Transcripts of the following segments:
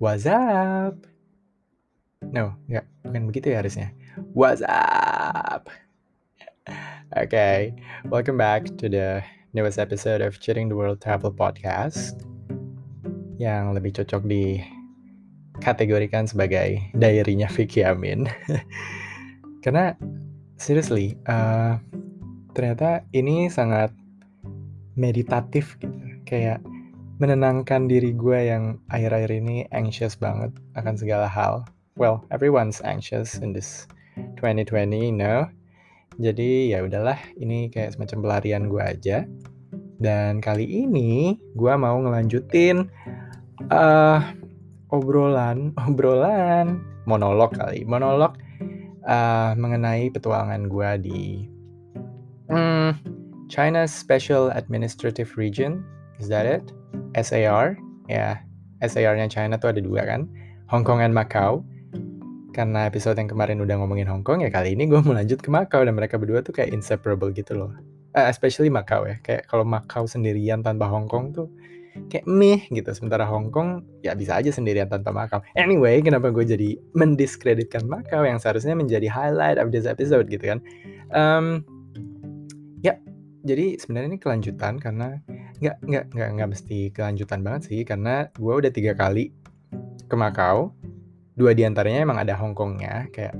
What's up? No, nggak, bukan begitu ya harusnya. What's up? Okay, welcome back to the newest episode of Cheating the World Travel Podcast yang lebih cocok dikategorikan sebagai diary-nya Vicky Amin. Karena seriously, uh, ternyata ini sangat meditatif gitu. Kayak menenangkan diri gue yang akhir-akhir ini anxious banget akan segala hal. Well, everyone's anxious in this 2020, you know. Jadi ya udahlah, ini kayak semacam pelarian gue aja. Dan kali ini gue mau ngelanjutin uh, obrolan, obrolan monolog kali, monolog uh, mengenai petualangan gue di hmm, China's Special Administrative Region. Is that it? SAR, ya SAR-nya China tuh ada dua kan, Hong Kong dan Macau. Karena episode yang kemarin udah ngomongin Hong Kong, ya kali ini gue mau lanjut ke Macau dan mereka berdua tuh kayak inseparable gitu loh. Uh, especially Macau ya, kayak kalau Macau sendirian tanpa Hong Kong tuh kayak meh gitu. Sementara Hong Kong ya bisa aja sendirian tanpa Macau. Anyway, kenapa gue jadi mendiskreditkan Macau yang seharusnya menjadi highlight of this episode gitu kan? Um, ya, jadi sebenarnya ini kelanjutan karena nggak nggak nggak nggak mesti kelanjutan banget sih karena gue udah tiga kali ke Makau. Dua di antaranya emang ada Hongkongnya kayak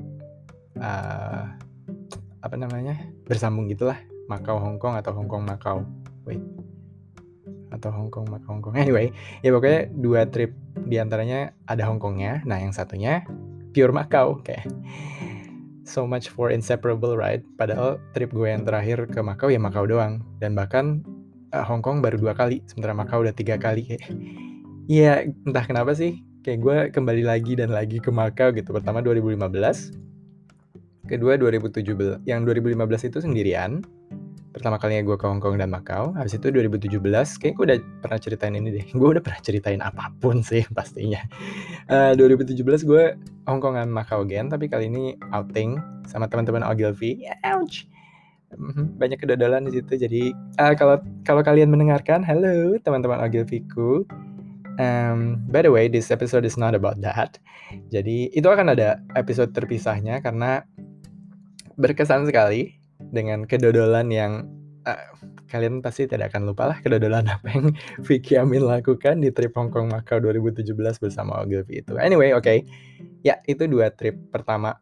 uh, apa namanya bersambung gitulah Makau Hongkong atau Hongkong Makau. Wait. Atau Hongkong Makau Hongkong anyway ya pokoknya dua trip di antaranya ada Hongkongnya nah yang satunya pure Makau kayak. So much for inseparable right padahal trip gue yang terakhir ke Makau ya Makau doang. Dan bahkan uh, Hong Kong baru dua kali sementara Macau udah tiga kali Iya entah kenapa sih kayak gue kembali lagi dan lagi ke Macau gitu. Pertama 2015 kedua 2017 yang 2015 itu sendirian. Pertama kalinya gue ke Hong Kong dan Macau habis itu 2017 kayak gue udah pernah ceritain ini deh gue udah pernah ceritain apa pun sih pastinya. Uh, 2017 gue Hong Kong dan Macau again tapi kali ini outing sama teman-teman Ogilvy. Ouch banyak kedodolan di situ. Jadi uh, kalau kalau kalian mendengarkan, halo teman-teman Ogilviku. Um, by the way, this episode is not about that. Jadi itu akan ada episode terpisahnya karena berkesan sekali dengan kedodolan yang uh, kalian pasti tidak akan lupa lah kedodolan apa yang Vicky Amin lakukan di trip Hong Kong Macau 2017 bersama Ogilvy itu. Anyway, oke. Okay. Ya, itu dua trip pertama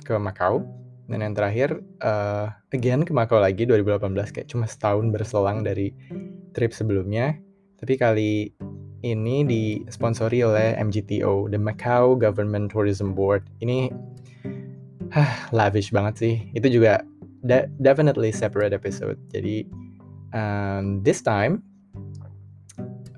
ke Macau dan yang terakhir, uh, again ke Macau lagi 2018 kayak cuma setahun berselang dari trip sebelumnya. Tapi kali ini disponsori oleh MGTO, the Macau Government Tourism Board. Ini huh, lavish banget sih. Itu juga de definitely separate episode. Jadi um, this time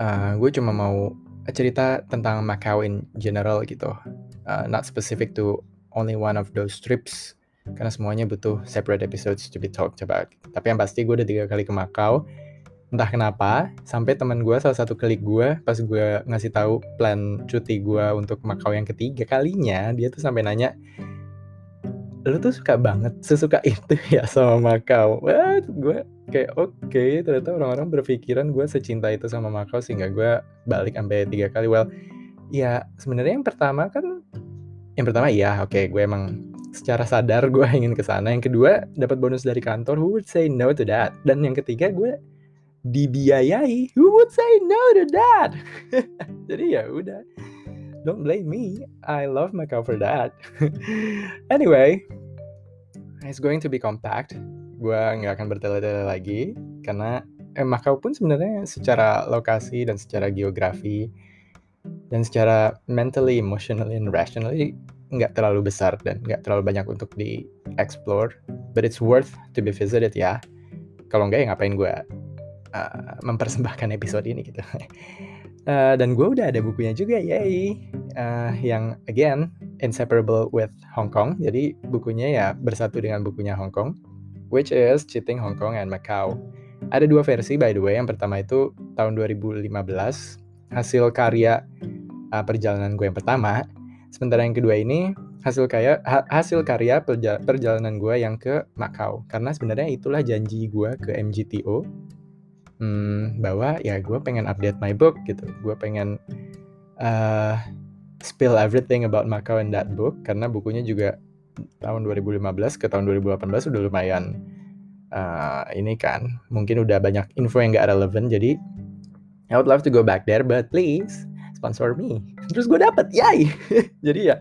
uh, gue cuma mau cerita tentang Macau in general gitu. Uh, not specific to only one of those trips karena semuanya butuh separate episodes to be talked about. Tapi yang pasti gue udah tiga kali ke Macau. Entah kenapa, sampai teman gue salah satu klik gue pas gue ngasih tahu plan cuti gue untuk Macau yang ketiga kalinya, dia tuh sampai nanya, lu tuh suka banget sesuka itu ya sama Macau. What? Gue kayak oke, okay, ternyata orang-orang berpikiran gue secinta itu sama Macau sehingga gue balik sampai tiga kali. Well, ya sebenarnya yang pertama kan, yang pertama iya, oke, okay, gue emang secara sadar gue ingin ke sana. Yang kedua, dapat bonus dari kantor. Who would say no to that? Dan yang ketiga, gue dibiayai. Who would say no to that? Jadi ya udah. Don't blame me. I love Macau for that. anyway, it's going to be compact. Gue nggak akan bertele-tele lagi karena eh, Macau pun sebenarnya secara lokasi dan secara geografi dan secara mentally, emotionally, and rationally nggak terlalu besar dan nggak terlalu banyak untuk di explore but it's worth to be visited ya. Kalau nggak ya ngapain gue uh, mempersembahkan episode ini gitu. Uh, dan gue udah ada bukunya juga yay. Uh, yang again inseparable with Hong Kong. Jadi bukunya ya bersatu dengan bukunya Hong Kong which is Cheating Hong Kong and Macau. Ada dua versi by the way. Yang pertama itu tahun 2015 hasil karya uh, perjalanan gue yang pertama Sementara yang kedua ini hasil kaya ha, hasil karya perjalanan gue yang ke Macau karena sebenarnya itulah janji gue ke MGTO hmm, bahwa ya gue pengen update my book gitu. Gue pengen uh, spill everything about Macau in that book. Karena bukunya juga tahun 2015 ke tahun 2018 udah lumayan uh, ini kan mungkin udah banyak info yang gak relevan. Jadi I would love to go back there but please sponsor me terus gue dapet yay jadi ya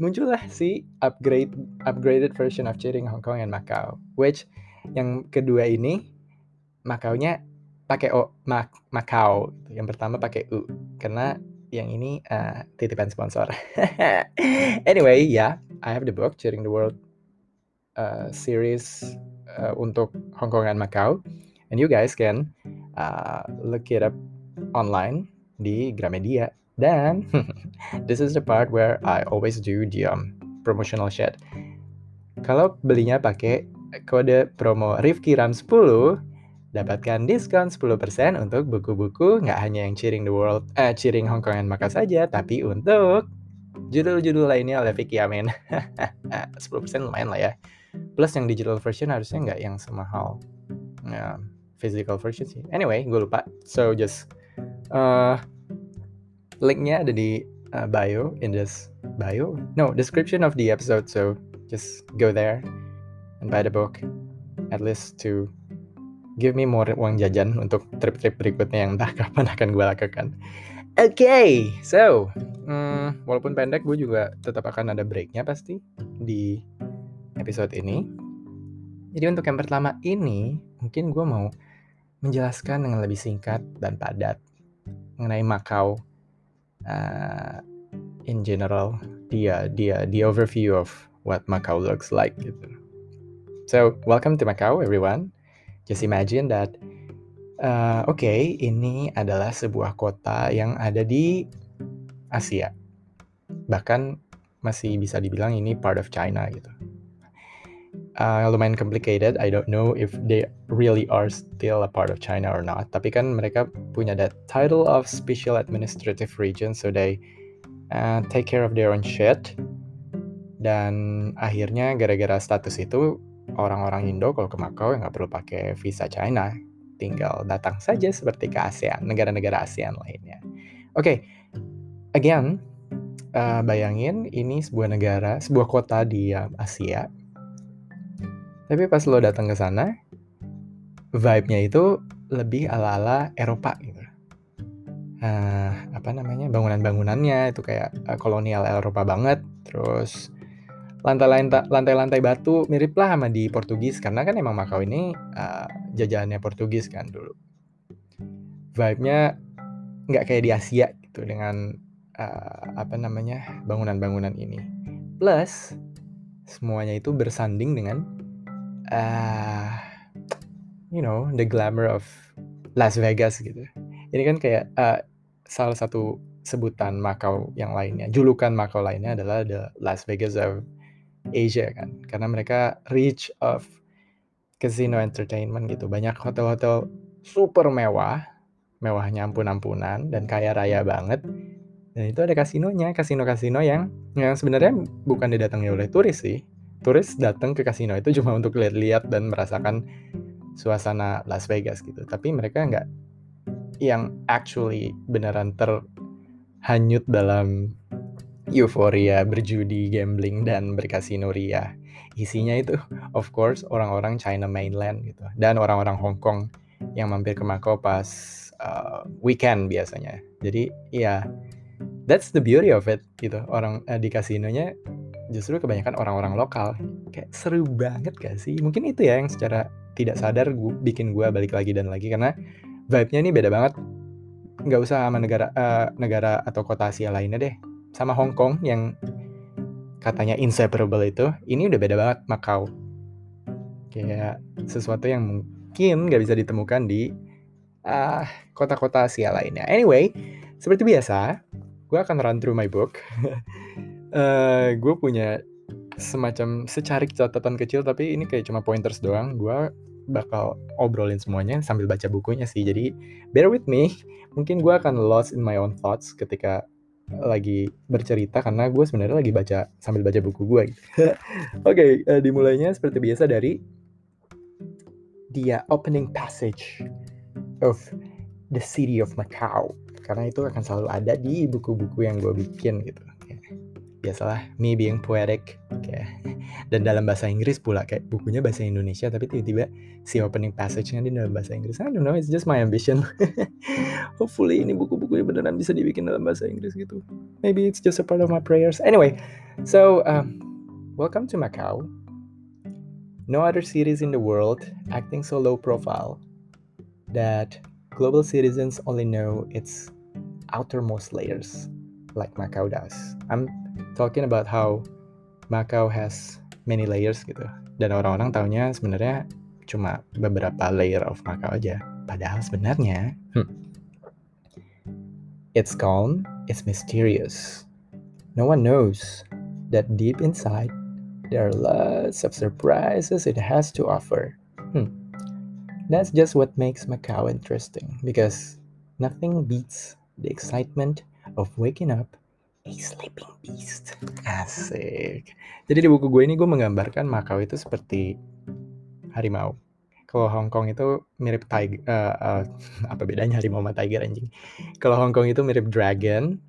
muncullah si upgrade upgraded version of Cheating Hong Kong and Macau which yang kedua ini Macau-nya pakai O Mac Macau yang pertama pakai U karena yang ini uh, titipan sponsor. anyway, ya, yeah, I have the book Cheering the World uh, series uh, untuk Hong Kong and Macau, and you guys can uh, look it up online di Gramedia. Dan this is the part where I always do the um, promotional shit. Kalau belinya pakai kode promo Rifki Ram 10 Dapatkan diskon 10% untuk buku-buku nggak hanya yang Cheering the World, eh, Cheering Hong Kong and Macau saja, tapi untuk judul-judul lainnya oleh Vicky Amin. 10% lumayan lah ya. Plus yang digital version harusnya nggak yang semahal ya, physical version sih. Anyway, gue lupa. So just uh, linknya ada di uh, bio in this bio. No, description of the episode. So just go there and buy the book at least to give me more uang jajan untuk trip-trip berikutnya yang entah kapan akan gue lakukan. Oke, okay, so hmm, walaupun pendek, gue juga tetap akan ada breaknya pasti di episode ini. Jadi untuk yang pertama ini, mungkin gue mau menjelaskan dengan lebih singkat dan padat mengenai Macau uh, in general, dia dia the overview of what Macau looks like gitu. So welcome to Macau, everyone. Just imagine that, uh, oke, okay, ini adalah sebuah kota yang ada di Asia. Bahkan masih bisa dibilang ini part of China gitu. Uh, lumayan complicated. I don't know if they really are still a part of China or not. Tapi kan mereka punya that title of special administrative region, so they uh, take care of their own shit. Dan akhirnya gara-gara status itu orang-orang Indo kalau ke Makau ya nggak perlu pakai visa China, tinggal datang saja seperti ke ASEAN, negara-negara ASEAN lainnya. Oke, okay. again, uh, bayangin ini sebuah negara, sebuah kota di Asia. Tapi pas lo datang ke sana, vibe-nya itu lebih ala-ala Eropa gitu. Uh, apa namanya bangunan-bangunannya itu kayak uh, kolonial Eropa banget, terus lantai-lantai lantai-lantai batu mirip lah sama di Portugis karena kan emang Makau ini uh, jajahannya Portugis kan dulu. Vibe-nya nggak kayak di Asia gitu dengan uh, apa namanya bangunan-bangunan ini. Plus semuanya itu bersanding dengan uh, you know the glamour of Las Vegas gitu. Ini kan kayak uh, salah satu sebutan Makau yang lainnya, julukan Makau lainnya adalah the Las Vegas of Asia kan. Karena mereka reach of casino entertainment gitu. Banyak hotel-hotel super mewah mewahnya ampun-ampunan dan kaya raya banget. Dan itu ada kasinonya kasino-kasino yang yang sebenarnya bukan didatangi oleh turis sih turis datang ke kasino itu cuma untuk lihat-lihat dan merasakan suasana Las Vegas gitu tapi mereka nggak yang actually beneran terhanyut dalam euforia berjudi, gambling, dan berkasino ria. Isinya itu, of course, orang-orang China mainland gitu. Dan orang-orang Hong Kong yang mampir ke Macau pas uh, weekend biasanya. Jadi, ya, yeah, that's the beauty of it gitu. Orang uh, di kasinonya justru kebanyakan orang-orang lokal. Kayak seru banget gak sih? Mungkin itu ya yang secara tidak sadar gua, bikin gue balik lagi dan lagi karena vibe-nya ini beda banget. Nggak usah sama negara uh, negara atau kota Asia lainnya deh sama Hong Kong yang katanya inseparable itu, ini udah beda banget Macau. Kayak sesuatu yang mungkin gak bisa ditemukan di kota kota-kota Asia lainnya. Anyway, seperti biasa, gue akan run through my book. uh, gue punya semacam secarik catatan kecil, tapi ini kayak cuma pointers doang. Gue bakal obrolin semuanya sambil baca bukunya sih. Jadi bear with me. Mungkin gue akan lost in my own thoughts ketika lagi bercerita karena gue sebenarnya lagi baca sambil baca buku gue. Gitu. Oke, okay, uh, dimulainya seperti biasa dari dia opening passage of the city of Macau. karena itu akan selalu ada di buku-buku yang gue bikin gitu biasalah me being poetic kayak dan dalam bahasa Inggris pula kayak bukunya bahasa Indonesia tapi tiba-tiba si opening passage-nya di dalam bahasa Inggris. I don't know it's just my ambition. Hopefully ini buku-bukunya beneran bisa dibikin dalam bahasa Inggris gitu. Maybe it's just a part of my prayers. Anyway so um, welcome to Macau. No other series in the world acting so low profile that global citizens only know its outermost layers like Macau does. I'm talking about how Macau has many layers gitu. Dan orang-orang taunya sebenarnya cuma beberapa layer of Macau aja. Padahal sebenarnya, hmm, it's calm, it's mysterious. No one knows that deep inside there are lots of surprises it has to offer. Hmm. That's just what makes Macau interesting because nothing beats the excitement of waking up A Sleeping Beast. Asik. Jadi di buku gue ini gue menggambarkan Macau itu seperti harimau. Kalau Hong Kong itu mirip tiger, uh, uh, apa bedanya harimau sama tiger anjing? Kalau Hong Kong itu mirip dragon,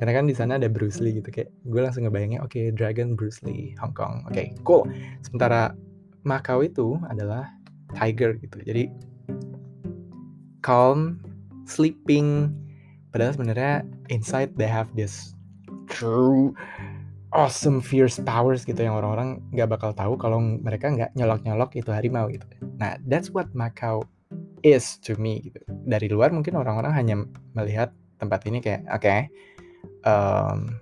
karena kan di sana ada Bruce Lee gitu kayak gue langsung ngebayangnya oke okay, Dragon Bruce Lee Hong Kong oke okay, cool sementara Macau itu adalah tiger gitu jadi calm sleeping padahal sebenarnya inside they have this true awesome fierce powers gitu yang orang-orang nggak bakal tahu kalau mereka nggak nyolok-nyolok itu harimau gitu. Nah, that's what Macau is to me gitu. Dari luar mungkin orang-orang hanya melihat tempat ini kayak oke okay, um,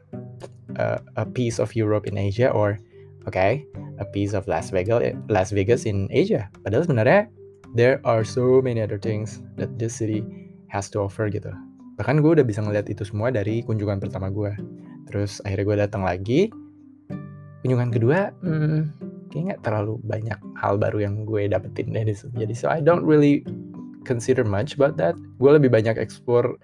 a, a piece of Europe in Asia or okay, a piece of Las Vegas Las Vegas in Asia. Padahal sebenarnya there are so many other things that this city has to offer gitu. Bahkan gue udah bisa ngeliat itu semua dari kunjungan pertama gue terus akhirnya gue datang lagi. Kunjungan kedua hmm, kayak nggak terlalu banyak hal baru yang gue dapetin dari situ. Jadi so I don't really consider much about that. Gue lebih banyak explore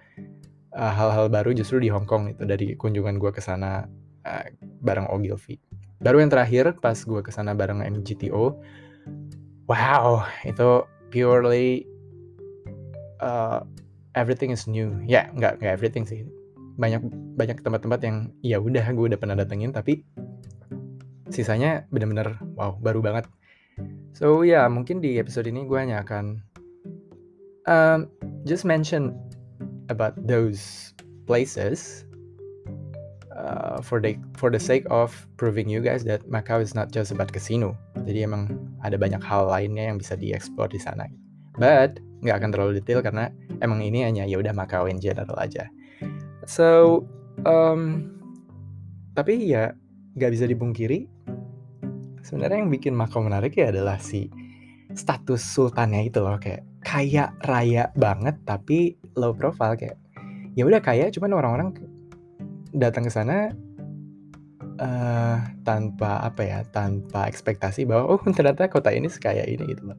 uh, hal-hal baru justru di Hong Kong itu dari kunjungan gue ke sana uh, bareng Ogilvy. Baru yang terakhir pas gue ke sana bareng MGTO wow itu purely uh, everything is new. Ya yeah, nggak nggak everything sih banyak banyak tempat-tempat yang ya udah gue udah pernah datengin tapi sisanya bener-bener wow baru banget. So ya yeah, mungkin di episode ini gue hanya akan um, just mention about those places uh, for the for the sake of proving you guys that Macau is not just about casino. Jadi emang ada banyak hal lainnya yang bisa dieksplor di sana. But nggak akan terlalu detail karena emang ini hanya ya udah Macau in general aja So, um, tapi ya nggak bisa dipungkiri, sebenarnya yang bikin Macau menarik ya adalah si status sultannya itu loh kayak kaya raya banget tapi low profile kayak ya udah kaya cuman orang-orang datang ke sana uh, tanpa apa ya tanpa ekspektasi bahwa oh ternyata kota ini sekaya ini gitu loh.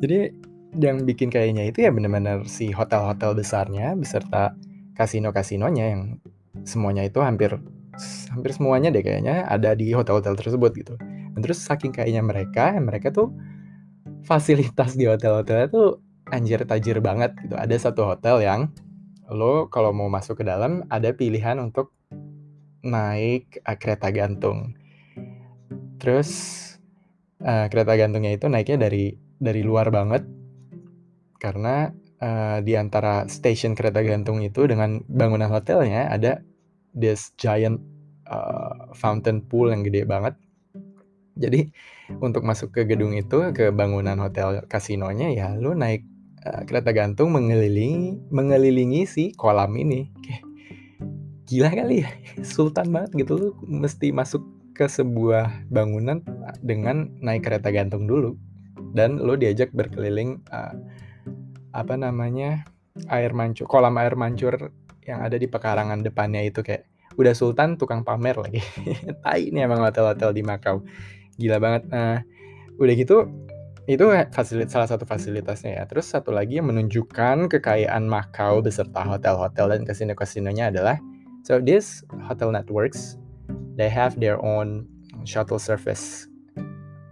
Jadi yang bikin kayaknya itu ya benar-benar si hotel-hotel besarnya beserta kasino-kasinonya yang semuanya itu hampir hampir semuanya deh kayaknya ada di hotel-hotel tersebut gitu. Dan terus saking kayaknya mereka, mereka tuh fasilitas di hotel-hotelnya tuh anjir tajir banget gitu. Ada satu hotel yang lo kalau mau masuk ke dalam ada pilihan untuk naik uh, kereta gantung. Terus uh, kereta gantungnya itu naiknya dari dari luar banget karena uh, di antara stasiun kereta gantung itu dengan bangunan hotelnya ada this giant uh, fountain pool yang gede banget. Jadi untuk masuk ke gedung itu ke bangunan hotel kasinonya ya lu naik uh, kereta gantung mengelilingi mengelilingi si kolam ini. Gila kali ya, sultan banget gitu lu mesti masuk ke sebuah bangunan dengan naik kereta gantung dulu dan lu diajak berkeliling uh, apa namanya air mancur kolam air mancur yang ada di pekarangan depannya itu kayak udah sultan tukang pamer lagi. Tai ini emang hotel-hotel di Makau. Gila banget. Nah udah gitu itu fasilitas salah satu fasilitasnya ya. Terus satu lagi yang menunjukkan kekayaan Makau beserta hotel-hotel dan kasino-kasinonya adalah so this hotel networks they have their own shuttle service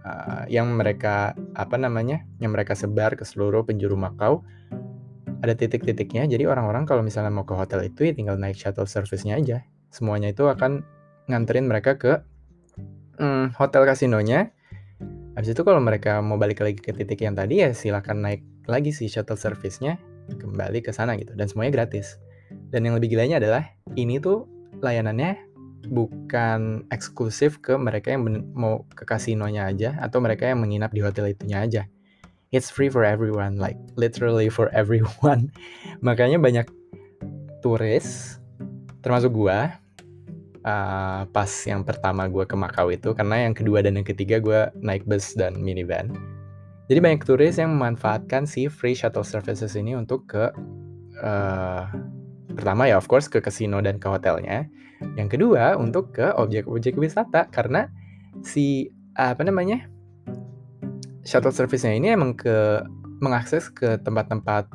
uh, yang mereka apa namanya yang mereka sebar ke seluruh penjuru Makau ada titik-titiknya. Jadi orang-orang kalau misalnya mau ke hotel itu ya tinggal naik shuttle service-nya aja. Semuanya itu akan nganterin mereka ke hmm, hotel kasinonya. Habis itu kalau mereka mau balik lagi ke titik yang tadi ya silahkan naik lagi si shuttle service-nya kembali ke sana gitu dan semuanya gratis. Dan yang lebih gilanya adalah ini tuh layanannya bukan eksklusif ke mereka yang mau ke kasinonya aja atau mereka yang menginap di hotel itunya aja. It's free for everyone, like literally for everyone. Makanya banyak turis, termasuk gua, uh, pas yang pertama gua ke Makau itu, karena yang kedua dan yang ketiga gua naik bus dan minivan. Jadi banyak turis yang memanfaatkan si free shuttle services ini untuk ke uh, pertama ya of course ke kasino dan ke hotelnya. Yang kedua untuk ke objek-objek wisata karena si apa namanya shuttle service-nya ini emang ke mengakses ke tempat-tempat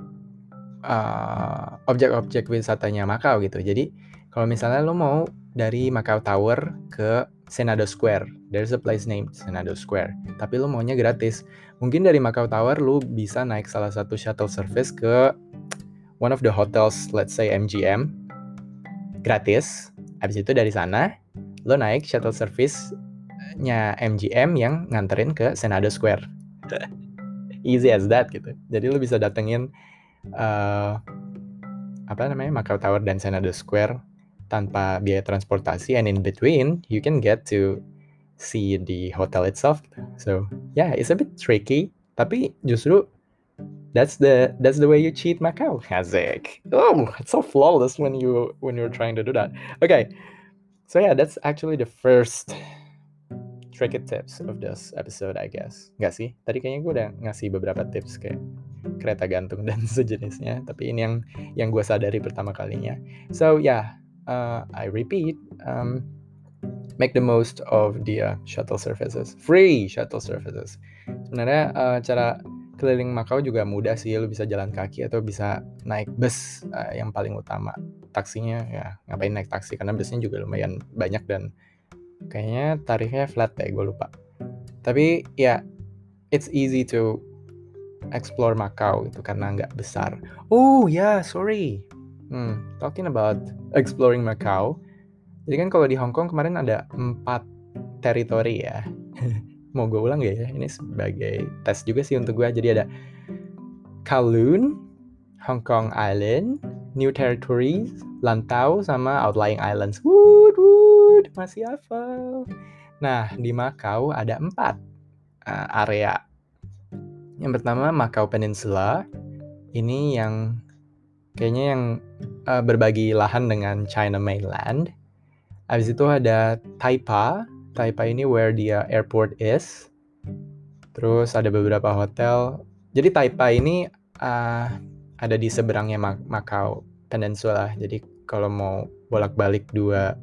uh, objek-objek wisatanya Macau gitu. Jadi kalau misalnya lo mau dari Macau Tower ke Senado Square. There's a place named Senado Square. Tapi lo maunya gratis. Mungkin dari Macau Tower lo bisa naik salah satu shuttle service ke one of the hotels, let's say MGM. Gratis. Habis itu dari sana lo naik shuttle service-nya MGM yang nganterin ke Senado Square. Easy as that gitu. Jadi lo bisa datengin uh, apa namanya Macau Tower dan Senado Square tanpa biaya transportasi and in between you can get to see the hotel itself so yeah it's a bit tricky tapi justru that's the that's the way you cheat Macau. Hazik oh it's so flawless when you when you're trying to do that. Okay. So yeah that's actually the first tricky tips of this episode I guess. Nggak sih? Tadi kayaknya gue udah ngasih beberapa tips kayak kereta gantung dan sejenisnya tapi ini yang yang gue sadari pertama kalinya. So yeah uh, I repeat, um, make the most of the uh, shuttle services, free shuttle services. Sebenarnya uh, cara keliling Makau juga mudah sih, lu bisa jalan kaki atau bisa naik bus uh, yang paling utama. Taksinya ya ngapain naik taksi karena busnya juga lumayan banyak dan kayaknya tarifnya flat deh, gue lupa. Tapi ya it's easy to explore Makau itu karena nggak besar. Oh ya, yeah, sorry. Hmm, talking about exploring Macau. Jadi kan kalau di Hong Kong kemarin ada empat teritori ya. Mau gue ulang gak ya? Ini sebagai tes juga sih untuk gue. Jadi ada Kowloon, Hong Kong Island, New Territories, Lantau, sama Outlying Islands. Wood, wood, masih hafal. Nah, di Macau ada empat uh, area. Yang pertama Macau Peninsula. Ini yang kayaknya yang uh, berbagi lahan dengan China mainland. Habis itu ada Taipa. Taipa ini where the airport is. Terus ada beberapa hotel. Jadi Taipa ini uh, ada di seberangnya Macau Peninsula. Jadi kalau mau bolak-balik dua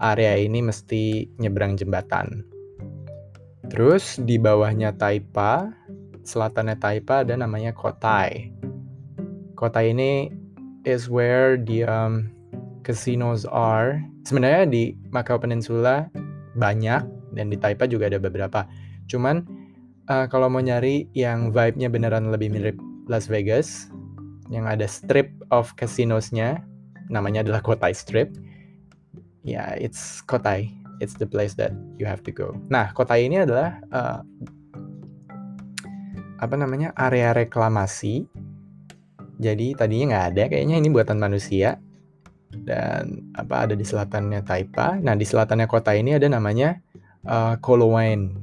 area ini mesti nyebrang jembatan. Terus di bawahnya Taipa, selatannya Taipa ada namanya Kotai. Kotai ini is where the um, casinos are. Sebenarnya di Macau Peninsula banyak dan di Taipei juga ada beberapa. Cuman uh, kalau mau nyari yang vibe-nya beneran lebih mirip Las Vegas, yang ada strip of casinosnya, namanya adalah Kotai Strip. Ya, yeah, it's Kotai. It's the place that you have to go. Nah, Kotai ini adalah uh, apa namanya area reklamasi jadi tadinya nggak ada, kayaknya ini buatan manusia. Dan apa ada di selatannya Taipa. Nah di selatannya kota ini ada namanya uh, Kolowain.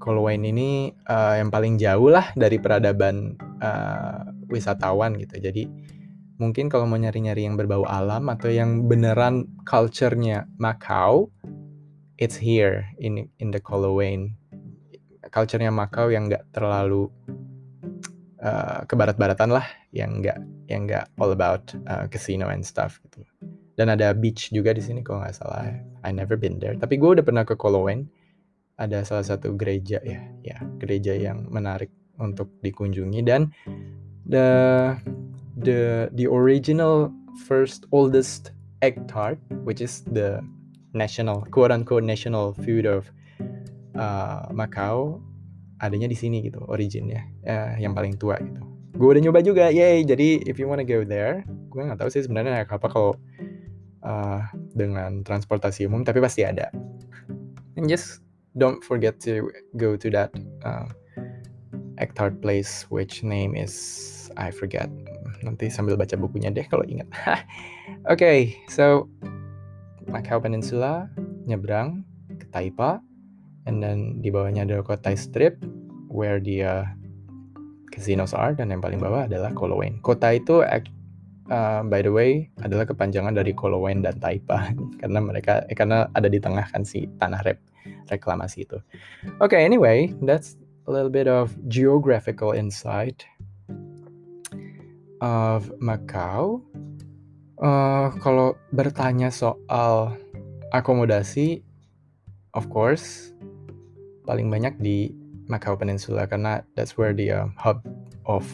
Kolowain ini uh, yang paling jauh lah dari peradaban uh, wisatawan gitu. Jadi mungkin kalau mau nyari-nyari yang berbau alam atau yang beneran culture-nya Macau, it's here in in the Kolowain. Culture-nya Macau yang nggak terlalu uh, kebarat-baratan lah yang enggak yang enggak all about uh, casino and stuff gitu. Dan ada beach juga di sini kalau nggak salah. I never been there. Tapi gue udah pernah ke Kolowen. Ada salah satu gereja ya, ya gereja yang menarik untuk dikunjungi dan the the the original first oldest egg tart, which is the national quote unquote national food of uh, Macau adanya di sini gitu originnya uh, yang paling tua gitu gue udah nyoba juga, yay. Jadi if you wanna go there, gue nggak tahu sih sebenarnya naik apa kalau uh, dengan transportasi umum, tapi pasti ada. And just don't forget to go to that uh, Ectart place, which name is I forget. Nanti sambil baca bukunya deh kalau ingat. Oke, okay, so Macau Peninsula nyebrang ke Taipa, and then di bawahnya ada Kotai Strip, where the casinos are, dan yang paling bawah adalah Kolowain. Kota itu, uh, by the way, adalah kepanjangan dari Kolowain dan Taipa, karena mereka, eh, karena ada di tengah kan si tanah rep, reklamasi itu. Oke, okay, anyway, that's a little bit of geographical insight of Macau. Uh, kalau bertanya soal akomodasi, of course, paling banyak di Macau Peninsula karena that's where the uh, hub of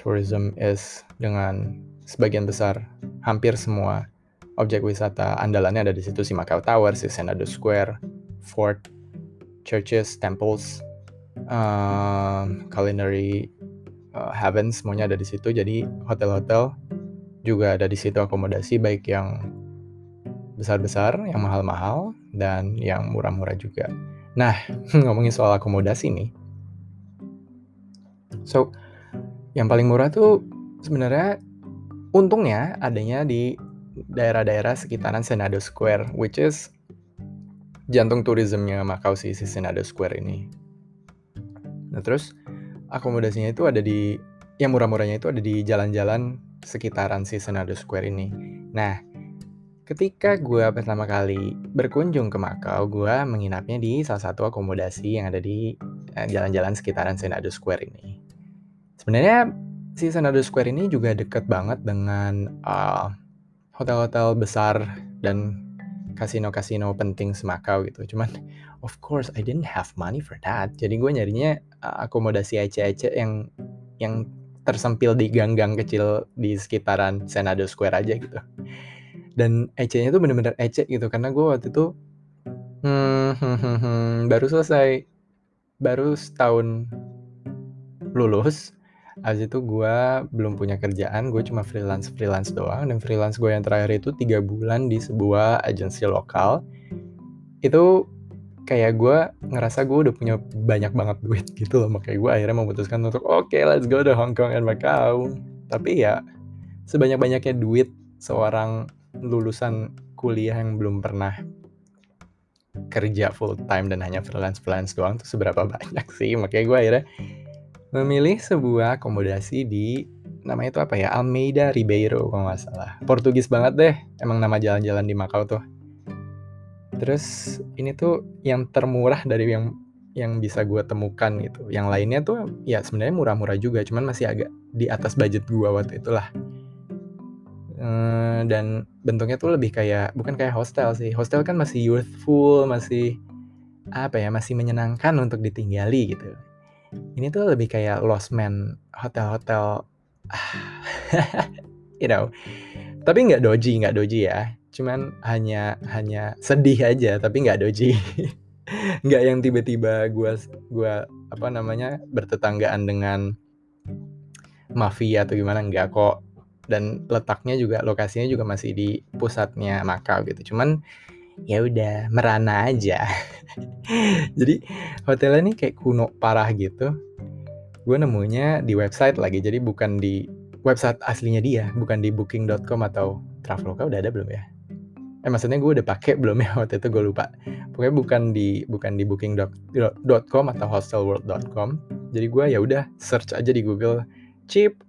tourism is dengan sebagian besar hampir semua objek wisata andalannya ada di situ si Macau Tower, si Senado Square, Fort, churches, temples, um, culinary uh, heaven semuanya ada di situ. Jadi hotel-hotel juga ada di situ akomodasi baik yang besar-besar, yang mahal-mahal, dan yang murah-murah juga. Nah, ngomongin soal akomodasi nih. So, yang paling murah tuh sebenarnya untungnya adanya di daerah-daerah sekitaran Senado Square, which is jantung turismenya Macau sih, si Senado Square ini. Nah terus akomodasinya itu ada di yang murah-murahnya itu ada di jalan-jalan sekitaran si Senado Square ini. Nah, ketika gue pertama kali berkunjung ke Makau, gue menginapnya di salah satu akomodasi yang ada di eh, jalan-jalan sekitaran Senado Square ini. Sebenarnya si Senado Square ini juga deket banget dengan uh, hotel-hotel besar dan kasino-kasino penting semakau gitu. Cuman of course I didn't have money for that. Jadi gue nyarinya uh, akomodasi ece-ece yang yang tersempil di gang-gang kecil di sekitaran Senado Square aja gitu. Dan ece-nya tuh bener-bener ece gitu karena gue waktu itu hmm, baru selesai baru setahun lulus Abis itu gue belum punya kerjaan, gue cuma freelance-freelance doang. Dan freelance gue yang terakhir itu tiga bulan di sebuah agensi lokal. Itu kayak gue ngerasa gue udah punya banyak banget duit gitu loh. Makanya gue akhirnya memutuskan untuk oke okay, let's go to Hong Kong and Macau. Tapi ya sebanyak-banyaknya duit seorang lulusan kuliah yang belum pernah kerja full time dan hanya freelance freelance doang tuh seberapa banyak sih? Makanya gue akhirnya memilih sebuah akomodasi di namanya itu apa ya? Almeida Ribeiro kalau nggak salah. Portugis banget deh emang nama jalan-jalan di Makau tuh. Terus ini tuh yang termurah dari yang yang bisa gue temukan gitu. Yang lainnya tuh ya sebenarnya murah-murah juga cuman masih agak di atas budget gue waktu itulah ehm, dan bentuknya tuh lebih kayak bukan kayak hostel sih. Hostel kan masih youthful masih apa ya masih menyenangkan untuk ditinggali gitu. Ini tuh lebih kayak Lost Man hotel-hotel you know. Tapi nggak doji nggak doji ya. Cuman hanya hanya sedih aja tapi nggak doji. Nggak yang tiba-tiba gue gua apa namanya bertetanggaan dengan mafia atau gimana nggak kok dan letaknya juga lokasinya juga masih di pusatnya Makau gitu. Cuman ya udah merana aja. Jadi hotelnya ini kayak kuno parah gitu. Gue nemunya di website lagi jadi bukan di website aslinya dia bukan di booking.com atau traveloka udah ada belum ya? Eh maksudnya gue udah pakai belum ya? Waktu itu gue lupa. Pokoknya bukan di bukan di booking.com atau hostelworld.com jadi gue ya udah search aja di Google cheap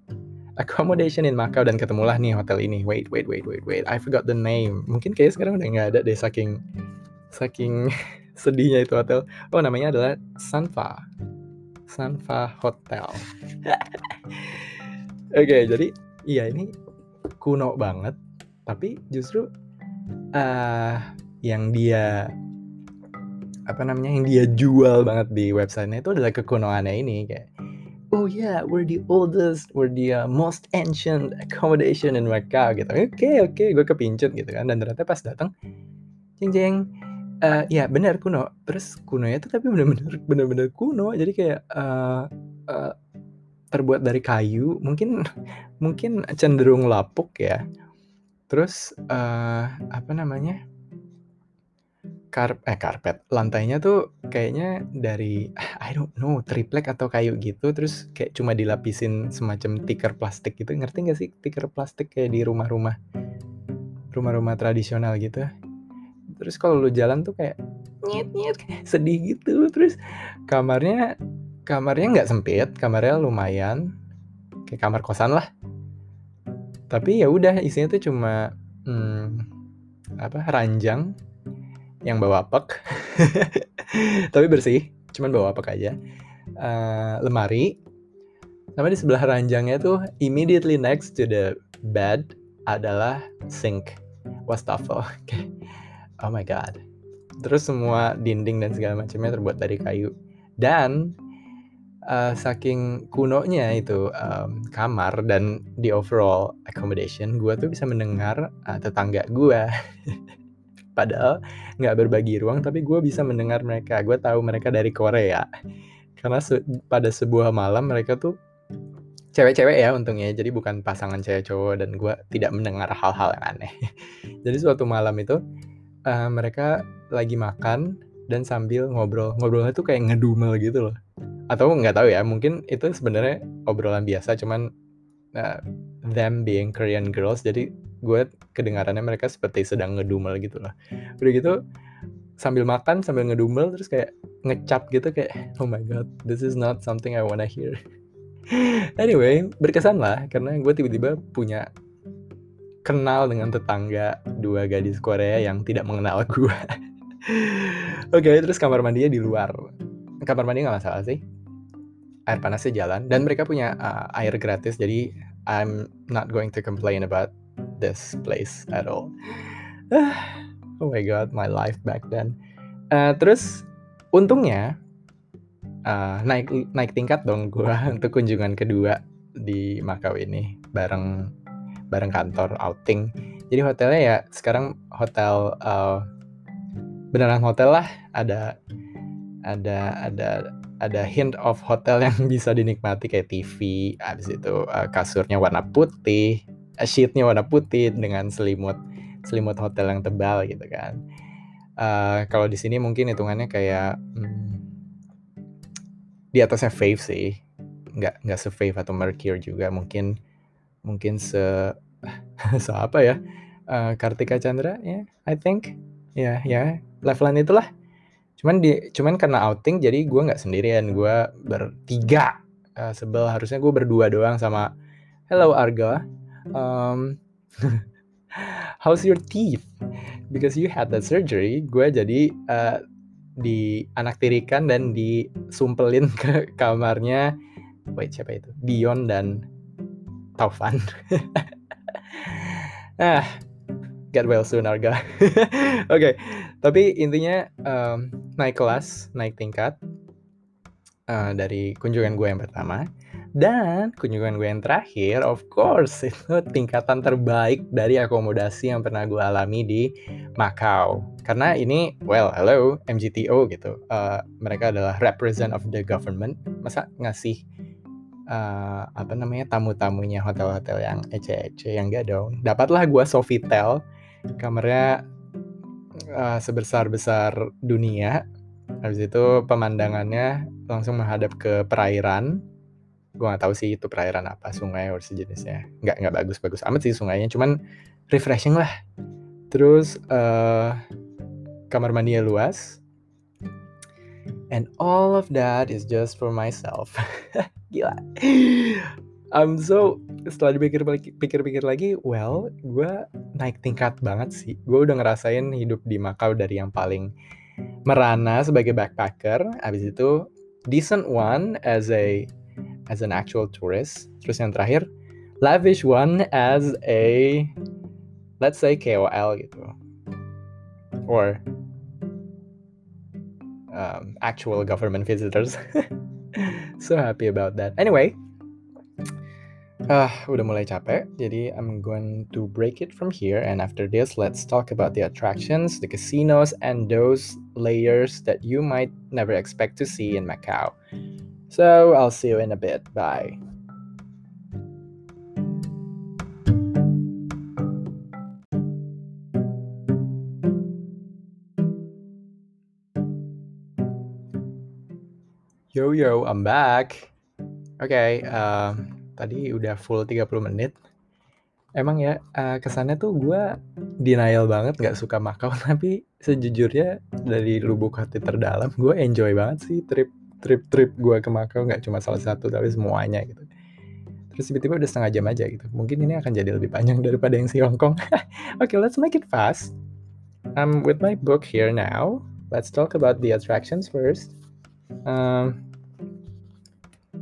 accommodation in Macau dan ketemulah nih hotel ini. Wait, wait, wait, wait, wait. I forgot the name. Mungkin kayak sekarang udah nggak ada deh saking saking sedihnya itu hotel. Oh, namanya adalah Sanfa. Sanfa Hotel. Oke, okay, jadi iya ini kuno banget, tapi justru uh, yang dia apa namanya yang dia jual banget di websitenya itu adalah kekunoannya ini kayak oh yeah, we're the oldest, we're the uh, most ancient accommodation in Macau gitu. Oke okay, oke, okay. gue kepincut gitu kan. Dan ternyata pas datang, jeng jeng, uh, ya benar kuno. Terus kunonya tuh tapi benar-benar benar-benar kuno. Jadi kayak uh, uh, terbuat dari kayu, mungkin mungkin cenderung lapuk ya. Terus uh, apa namanya? Karp eh karpet, lantainya tuh kayaknya dari I don't know, triplek atau kayu gitu, terus kayak cuma dilapisin semacam tikar plastik gitu, ngerti nggak sih tikar plastik kayak di rumah-rumah? Rumah-rumah tradisional gitu. Terus kalau lu jalan tuh kayak nyet nyet sedih gitu, terus kamarnya kamarnya nggak sempit, kamarnya lumayan. Kayak kamar kosan lah. Tapi ya udah isinya tuh cuma hmm, apa ranjang yang bawa apek tapi bersih cuman bawa apek aja. Uh, lemari. Sama di sebelah ranjangnya tuh immediately next to the bed adalah sink. Wastafel. Oh my god. Terus semua dinding dan segala macamnya terbuat dari kayu. Dan uh, saking kunonya itu um, kamar dan di overall accommodation gue tuh bisa mendengar uh, tetangga gue padahal nggak berbagi ruang tapi gue bisa mendengar mereka. Gue tahu mereka dari Korea. Karena se pada sebuah malam mereka tuh cewek-cewek ya untungnya. Jadi bukan pasangan cewek cowok dan gue tidak mendengar hal-hal yang aneh. Jadi suatu malam itu uh, mereka lagi makan dan sambil ngobrol. Ngobrolnya tuh kayak ngedumel gitu loh. Atau nggak tahu ya mungkin itu sebenarnya obrolan biasa cuman uh, them being Korean girls. Jadi gue kedengarannya mereka seperti sedang ngedumel gitu lah. Udah gitu sambil makan sambil ngedumel terus kayak ngecap gitu kayak oh my god this is not something I wanna hear. Anyway berkesan lah karena gue tiba-tiba punya kenal dengan tetangga dua gadis Korea yang tidak mengenal gue oke okay, terus kamar mandinya di luar. Kamar mandi nggak masalah sih. Air panasnya jalan dan mereka punya uh, air gratis jadi I'm not going to complain about this place at all. oh my god, my life back then. Uh, terus untungnya uh, naik naik tingkat dong gue untuk kunjungan kedua di Makau ini bareng bareng kantor outing. Jadi hotelnya ya sekarang hotel uh, beneran hotel lah ada ada ada ada hint of hotel yang bisa dinikmati kayak TV, habis itu uh, kasurnya warna putih, sheetnya warna putih dengan selimut selimut hotel yang tebal gitu kan. Uh, kalau di sini mungkin hitungannya kayak hmm, di atasnya Fave sih, nggak nggak se Fave atau Mercure juga. Mungkin mungkin se se apa ya? Uh, Kartika Chandra ya yeah, I think. Ya yeah, ya yeah. levelan itulah. Cuman di cuman karena outing jadi gue nggak sendirian. Gue bertiga. Uh, sebel harusnya gue berdua doang sama hello Arga um, how's your teeth? Because you had that surgery, gue jadi uh, di anak tirikan dan disumpelin ke kamarnya. Wait, siapa itu? Dion dan Taufan. ah, get well soon, Arga. Oke, okay, tapi intinya um, naik kelas, naik tingkat uh, dari kunjungan gue yang pertama. Dan kunjungan gue yang terakhir, of course, itu tingkatan terbaik dari akomodasi yang pernah gue alami di Macau. Karena ini, well, hello, MGTO gitu. Uh, mereka adalah represent of the government. Masa ngasih uh, apa namanya tamu-tamunya hotel-hotel yang ece-ece yang gak dong. Dapatlah gue Sofitel, kamarnya uh, sebesar-besar dunia. Habis itu pemandangannya langsung menghadap ke perairan gue gak tahu sih itu perairan apa sungai atau sejenisnya. Nggak nggak bagus bagus amat sih sungainya cuman refreshing lah. Terus uh, kamar mandinya luas. And all of that is just for myself. Gila. I'm so setelah dipikir pikir-pikir lagi well gue naik tingkat banget sih. Gue udah ngerasain hidup di Macau dari yang paling merana sebagai backpacker. Abis itu decent one as a as an actual tourist. Terus yang terakhir, lavish one as a let's say KOL gitu. Or um, actual government visitors. so happy about that. Anyway, uh, udah mulai capek, jadi I'm going to break it from here. And after this, let's talk about the attractions, the casinos, and those layers that you might never expect to see in Macau. So I'll see you in a bit. Bye. Yo yo, I'm back. Oke, okay, uh, tadi udah full 30 menit. Emang ya, uh, kesannya tuh gue denial banget gak suka Makau, tapi sejujurnya dari lubuk hati terdalam gue enjoy banget sih trip trip trip gue ke Makau nggak cuma salah satu tapi semuanya gitu. Terus tiba-tiba udah setengah jam aja gitu. Mungkin ini akan jadi lebih panjang daripada yang si Hongkong. Oke, okay, let's make it fast. I'm with my book here now. Let's talk about the attractions first um,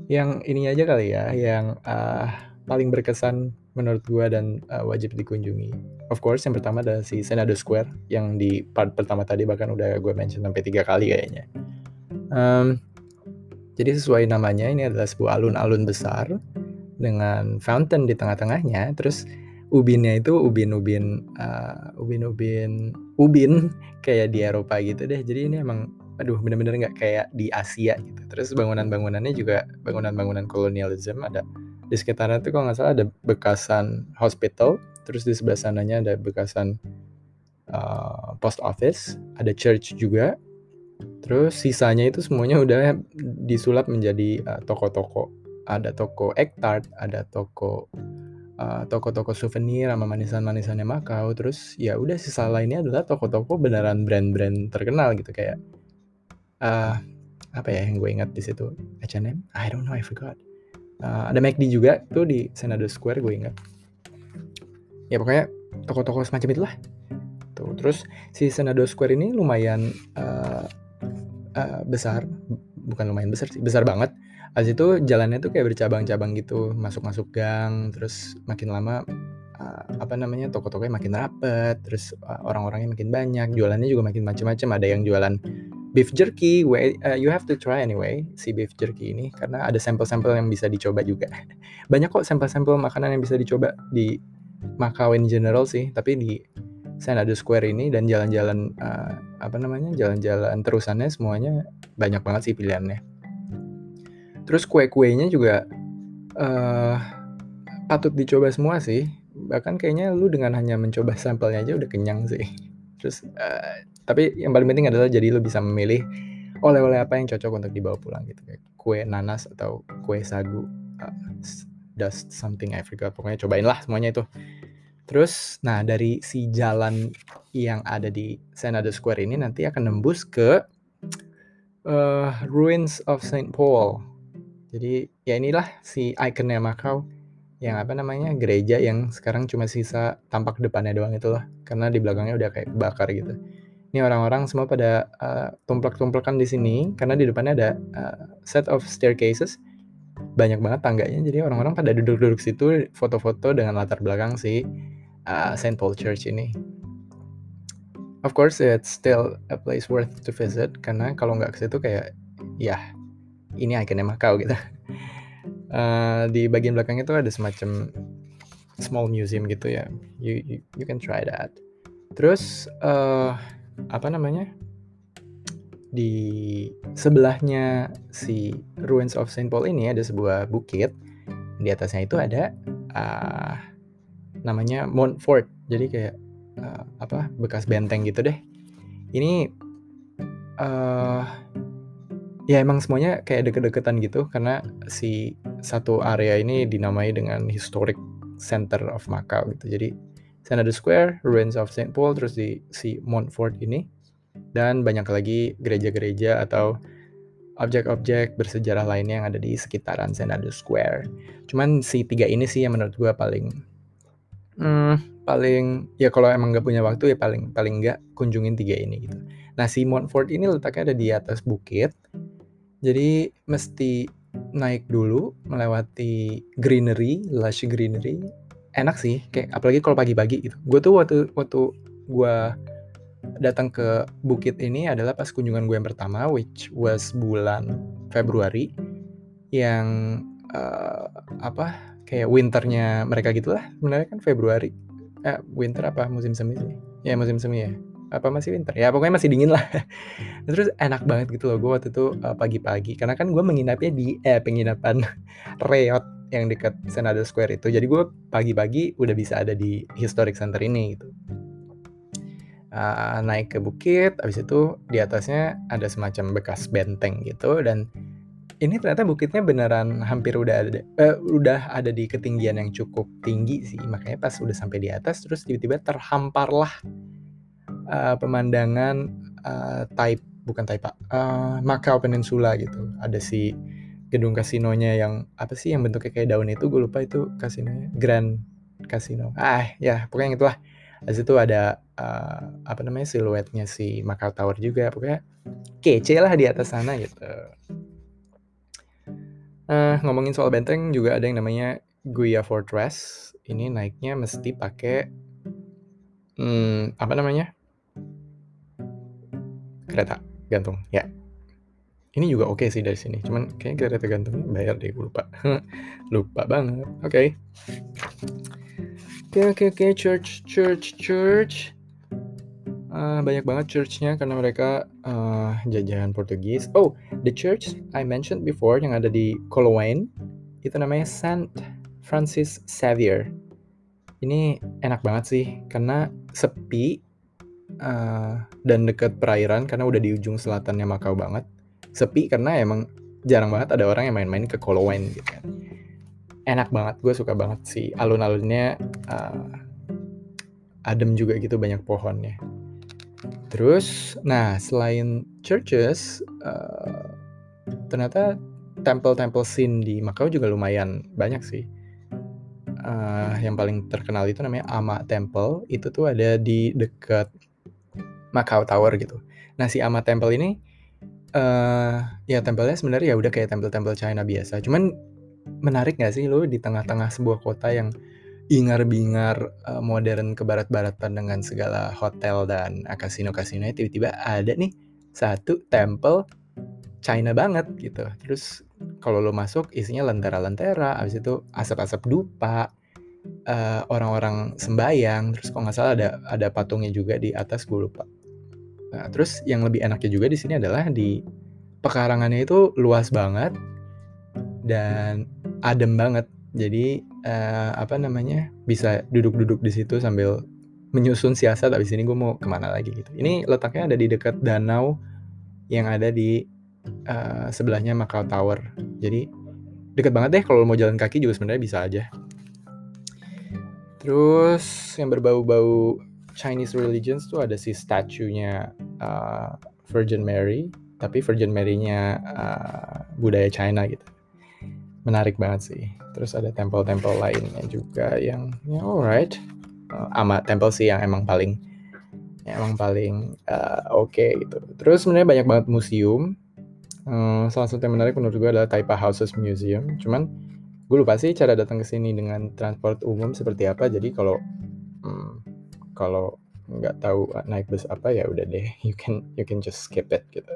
yang ini aja kali ya, yang uh, paling berkesan menurut gue dan uh, wajib dikunjungi. Of course, yang pertama ada si Senado Square yang di part pertama tadi bahkan udah gue mention sampai tiga kali kayaknya. Um, jadi sesuai namanya ini adalah sebuah alun-alun besar dengan fountain di tengah-tengahnya. Terus ubinnya itu ubin-ubin uh, ubin-ubin ubin kayak di Eropa gitu deh. Jadi ini emang aduh bener-bener nggak kayak di Asia gitu. Terus bangunan-bangunannya juga bangunan-bangunan kolonialisme ada di sekitarnya tuh kalau nggak salah ada bekasan hospital, terus di sebelah sananya ada bekasan uh, post office, ada church juga. Terus sisanya itu semuanya udah disulap menjadi uh, toko-toko. Ada toko egg tart, ada toko uh, toko-toko souvenir sama manisan-manisannya Makau. Terus ya udah sisa lainnya adalah toko-toko beneran brand-brand terkenal gitu. Kayak uh, apa ya yang gue ingat di situ? H&M I don't know I forgot. Uh, ada McD juga tuh di Senado Square gue ingat. Ya pokoknya toko-toko semacam itulah. Tuh terus si Senado Square ini lumayan uh, uh, besar bukan lumayan besar sih besar banget. Habis itu jalannya tuh kayak bercabang-cabang gitu masuk-masuk gang terus makin lama uh, apa namanya toko-tokonya makin rapet terus uh, orang-orangnya makin banyak jualannya juga makin macam-macam ada yang jualan beef jerky uh, you have to try anyway si beef jerky ini karena ada sampel-sampel yang bisa dicoba juga. Banyak kok sampel-sampel makanan yang bisa dicoba di Macau in general sih tapi di Senado Square ini dan jalan-jalan uh, apa namanya jalan-jalan terusannya semuanya banyak banget sih pilihannya. Terus kue-kuenya juga uh, patut dicoba semua sih. Bahkan kayaknya lu dengan hanya mencoba sampelnya aja udah kenyang sih. Terus uh, tapi yang paling penting adalah jadi lo bisa memilih oleh-oleh apa yang cocok untuk dibawa pulang gitu. Kayak kue nanas atau kue sagu uh, dust something I forgot pokoknya cobain lah semuanya itu terus nah dari si jalan yang ada di Senado Square ini nanti akan nembus ke uh, ruins of Saint Paul. Jadi ya inilah si ikonnya Macau yang apa namanya gereja yang sekarang cuma sisa tampak depannya doang itu loh karena di belakangnya udah kayak bakar gitu. Ini orang-orang semua pada uh, tumplek-tumplekan di sini karena di depannya ada uh, set of staircases banyak banget tangganya jadi orang-orang pada duduk-duduk situ foto-foto dengan latar belakang si uh, Saint Paul Church ini. Of course it's still a place worth to visit karena kalau nggak ke situ kayak ya ini ikonnya Macau gitu. Uh, di bagian belakang itu ada semacam small museum gitu ya. You you, you can try that. Terus uh, apa namanya di sebelahnya si Ruins of Saint Paul ini ada sebuah bukit. Di atasnya itu ada uh, namanya Mount Fort. Jadi kayak uh, apa bekas benteng gitu deh. Ini uh, ya emang semuanya kayak deket-deketan gitu karena si satu area ini dinamai dengan historic center of Macau gitu. Jadi Senado Square, Ruins of St. Paul, terus di si Montfort ini, dan banyak lagi gereja-gereja atau objek-objek bersejarah lainnya yang ada di sekitaran Senado Square. Cuman si tiga ini sih yang menurut gue paling, hmm, paling ya kalau emang gak punya waktu ya paling paling nggak kunjungin tiga ini gitu. Nah si Montfort ini letaknya ada di atas bukit, jadi mesti naik dulu melewati greenery, lush greenery, enak sih kayak apalagi kalau pagi-pagi gitu gue tuh waktu waktu gue datang ke bukit ini adalah pas kunjungan gue yang pertama which was bulan Februari yang uh, apa kayak winternya mereka gitulah sebenarnya kan Februari. Eh winter apa? Musim semi sih? Ya musim semi ya. Apa masih winter? Ya pokoknya masih dingin lah. Terus enak banget gitu loh gue waktu itu uh, pagi-pagi. Karena kan gue menginapnya di eh penginapan Reot yang dekat Senado Square itu. Jadi gue pagi-pagi udah bisa ada di Historic Center ini gitu. Uh, naik ke bukit, habis itu di atasnya ada semacam bekas benteng gitu dan ini ternyata bukitnya beneran hampir udah ada uh, udah ada di ketinggian yang cukup tinggi sih. Makanya pas udah sampai di atas terus tiba-tiba terhamparlah uh, pemandangan uh, Taip bukan Taipa uh, Macau Peninsula gitu. Ada si gedung kasinonya yang apa sih yang bentuknya kayak daun itu gue lupa itu kasinonya Grand Casino. Ah ya pokoknya itulah di situ ada uh, apa namanya siluetnya si Macau Tower juga. Pokoknya kece lah di atas sana gitu. Uh, ngomongin soal benteng juga ada yang namanya Guia Fortress. Ini naiknya mesti pakai hmm, apa namanya? Kereta gantung ya. Ini juga oke okay sih dari sini. Cuman kayaknya kereta gantungnya bayar deh gue lupa. Lupa banget. Oke. okay. Oke okay, oke okay, oke okay. church church church uh, banyak banget churchnya karena mereka uh, jajahan Portugis oh the church I mentioned before yang ada di Coloane itu namanya Saint Francis Xavier ini enak banget sih karena sepi uh, dan dekat perairan karena udah di ujung selatannya Makau banget sepi karena emang jarang banget ada orang yang main-main ke Kolowen gitu kan. Enak banget, gue suka banget sih alun-alunnya uh, adem juga gitu banyak pohonnya. Terus, nah selain churches, uh, ternyata temple-temple scene di Macau juga lumayan banyak sih. Uh, yang paling terkenal itu namanya Ama Temple, itu tuh ada di dekat Macau Tower gitu. Nah si Ama Temple ini uh, ya tempelnya sebenarnya ya udah kayak tempel-tempel China biasa. Cuman menarik nggak sih lo di tengah-tengah sebuah kota yang ingar-bingar uh, modern ke barat-baratan dengan segala hotel dan kasino-kasino tiba-tiba ada nih satu tempel China banget gitu. Terus kalau lo masuk isinya lentera-lentera, habis itu asap-asap dupa, uh, orang-orang sembayang, terus kalau nggak salah ada ada patungnya juga di atas gue lupa. Nah, terus yang lebih enaknya juga di sini adalah di pekarangannya itu luas banget dan adem banget. Jadi uh, apa namanya bisa duduk-duduk di situ sambil menyusun siasat. Abis ini gue mau ke mana lagi gitu. Ini letaknya ada di dekat danau yang ada di uh, sebelahnya Macau Tower. Jadi dekat banget deh kalau mau jalan kaki juga sebenarnya bisa aja. Terus yang berbau-bau Chinese religions tuh ada si statunya uh, Virgin Mary, tapi Virgin Mary-nya uh, budaya China gitu. Menarik banget sih. Terus ada temple-temple lainnya juga yang ya alright. Uh, ama temple sih yang emang paling yang emang paling uh, oke okay, gitu. Terus sebenarnya banyak banget museum. Uh, salah satu yang menarik menurut gue adalah Taipa Houses Museum. Cuman gue lupa sih cara datang ke sini dengan transport umum seperti apa. Jadi kalau hmm, kalau nggak tahu naik bus apa ya udah deh you can you can just skip it gitu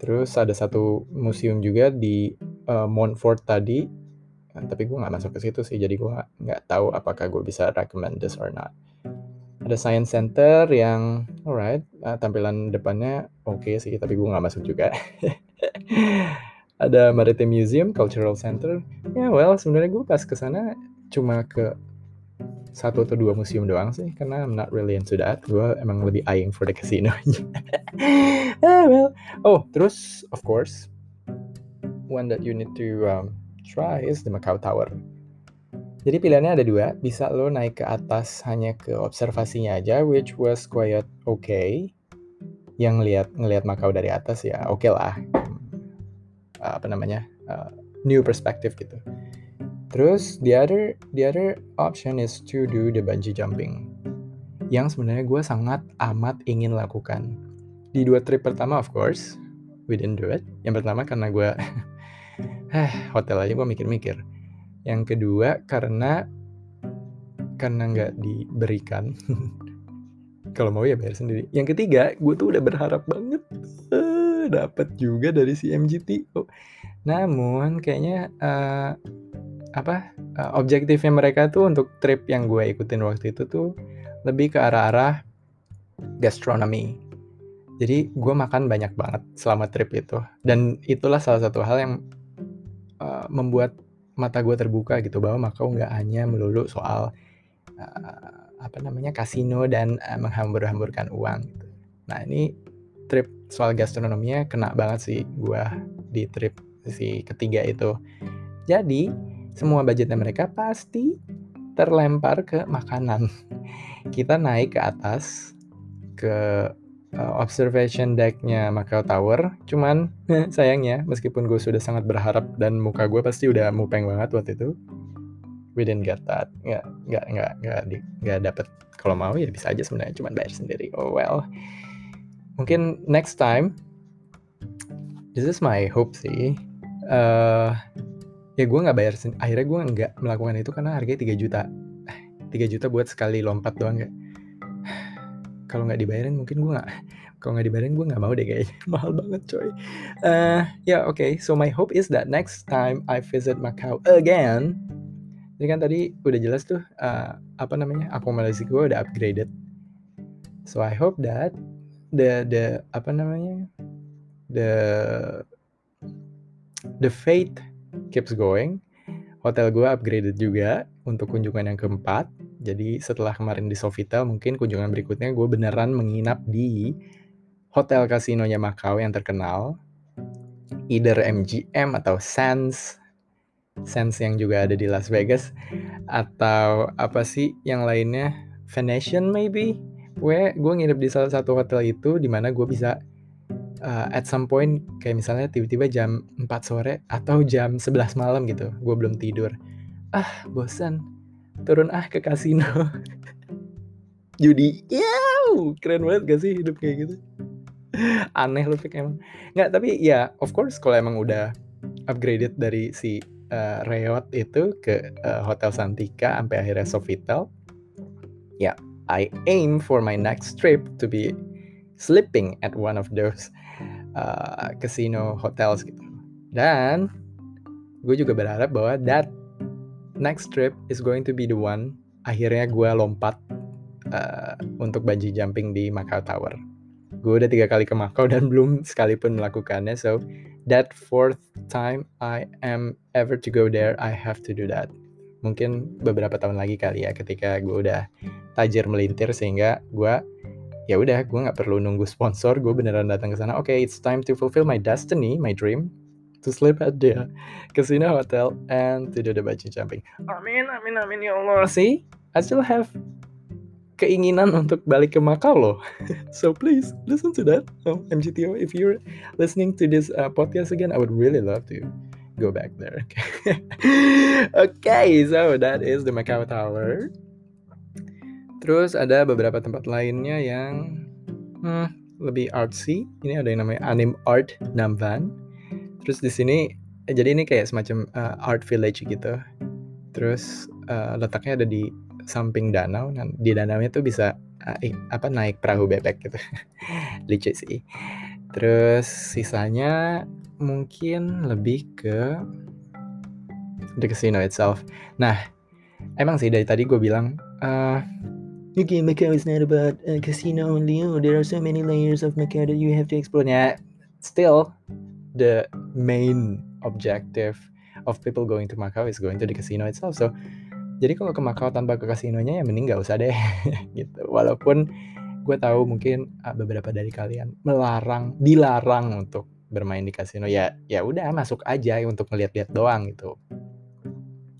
terus ada satu museum juga di uh, Montfort tadi. Tapi gue nggak masuk ke situ sih jadi gue nggak tahu apakah gue bisa recommend this or not. Ada science center yang alright uh, tampilan depannya oke okay sih tapi gue nggak masuk juga. Ada maritime museum cultural center. Ya yeah, well sebenarnya gue pas ke sana cuma ke satu atau dua museum doang sih karena I'm not really into that. Gue emang lebih eyeing for the casino ah, well. Oh terus of course one that you need to um, try is the Macau Tower jadi pilihannya ada dua bisa lo naik ke atas hanya ke observasinya aja which was quite okay yang ngelihat ngelihat Macau dari atas ya oke okay lah apa namanya uh, new perspective gitu Terus the other the other option is to do the bungee jumping. Yang sebenarnya gue sangat amat ingin lakukan. Di dua trip pertama of course, we didn't do it. Yang pertama karena gue eh hotel aja gue mikir-mikir. Yang kedua karena karena nggak diberikan. Kalau mau ya bayar sendiri. Yang ketiga, gue tuh udah berharap banget uh, dapat juga dari si MGT. Oh. Namun kayaknya uh, apa uh, objektifnya mereka tuh untuk trip yang gue ikutin waktu itu tuh lebih ke arah-arah gastronomy. Jadi gue makan banyak banget selama trip itu dan itulah salah satu hal yang uh, membuat mata gue terbuka gitu bahwa Makau nggak hanya melulu soal uh, apa namanya kasino dan uh, menghambur-hamburkan uang gitu. Nah ini trip soal gastronominya kena banget sih gue di trip si ketiga itu. Jadi semua budgetnya mereka pasti terlempar ke makanan. Kita naik ke atas ke uh, observation decknya Macau Tower. Cuman sayangnya meskipun gue sudah sangat berharap dan muka gue pasti udah mupeng banget waktu itu, we didn't get that. Nggak nggak nggak nggak nggak dapet. Kalau mau ya bisa aja sebenarnya, cuman bayar sendiri. Oh well. Mungkin next time. This is my hope sih. Uh, ya gue nggak bayar akhirnya gue nggak melakukan itu karena harganya 3 juta 3 juta buat sekali lompat doang kayak kalau nggak dibayarin mungkin gue nggak kalau nggak dibayarin gue nggak mau deh kayaknya. Mahal banget coy. Uh, ya yeah, oke. Okay. so my hope is that next time I visit Macau again ini kan tadi udah jelas tuh uh, apa namanya akomodasi gue udah upgraded. So I hope that the the apa namanya the the fate keeps going. Hotel gue upgraded juga untuk kunjungan yang keempat jadi setelah kemarin di Sofitel, mungkin kunjungan berikutnya gue beneran menginap di hotel kasinonya Macau yang terkenal. Either MGM atau Sands. Sands yang juga ada di Las Vegas. Atau apa sih yang lainnya? Venetian maybe? Gue, gue nginep di salah satu hotel itu di mana gue bisa uh, at some point kayak misalnya tiba-tiba jam 4 sore atau jam 11 malam gitu gue belum tidur ah bosan turun ah ke kasino. Judi ya keren banget gak sih hidup kayak gitu? Aneh loh Fik emang. Nggak tapi ya of course kalau emang udah upgraded dari si uh, Reot itu ke uh, Hotel Santika sampai akhirnya Sofitel ya yeah, I aim for my next trip to be sleeping at one of those uh, casino hotels gitu. Dan gue juga berharap bahwa that next trip is going to be the one akhirnya gue lompat uh, untuk bungee jumping di Macau Tower. Gue udah tiga kali ke Macau dan belum sekalipun melakukannya. So that fourth time I am ever to go there, I have to do that. Mungkin beberapa tahun lagi kali ya ketika gue udah tajir melintir sehingga gue ya udah gue nggak perlu nunggu sponsor gue beneran datang ke sana oke okay, it's time to fulfill my destiny my dream to sleep at the casino hotel and to do the bungee jumping. Amin, amin, amin ya Allah. See, I still have keinginan untuk balik ke Macau loh. so please listen to that, oh, MGTO. If you're listening to this uh, podcast again, I would really love to go back there. okay, so that is the Macau Tower. Terus ada beberapa tempat lainnya yang hmm, lebih artsy. Ini ada yang namanya Anim Art Namvan. Terus di sini eh, jadi ini kayak semacam uh, art village gitu. Terus uh, letaknya ada di samping danau dan di danaunya tuh bisa uh, apa naik perahu bebek gitu. Lucu sih. Terus sisanya mungkin lebih ke the casino itself. Nah, emang sih dari tadi gue bilang uh, Okay, Macau is not about a casino only. Oh, there are so many layers of Macau that you have to explore. Yeah, still, the main objective of people going to Macau is going to the casino itself. So jadi kalau ke Macau tanpa ke kasinonya ya mending nggak usah deh gitu. Walaupun gue tahu mungkin uh, beberapa dari kalian melarang, dilarang untuk bermain di kasino ya ya udah masuk aja untuk ngeliat-liat doang gitu.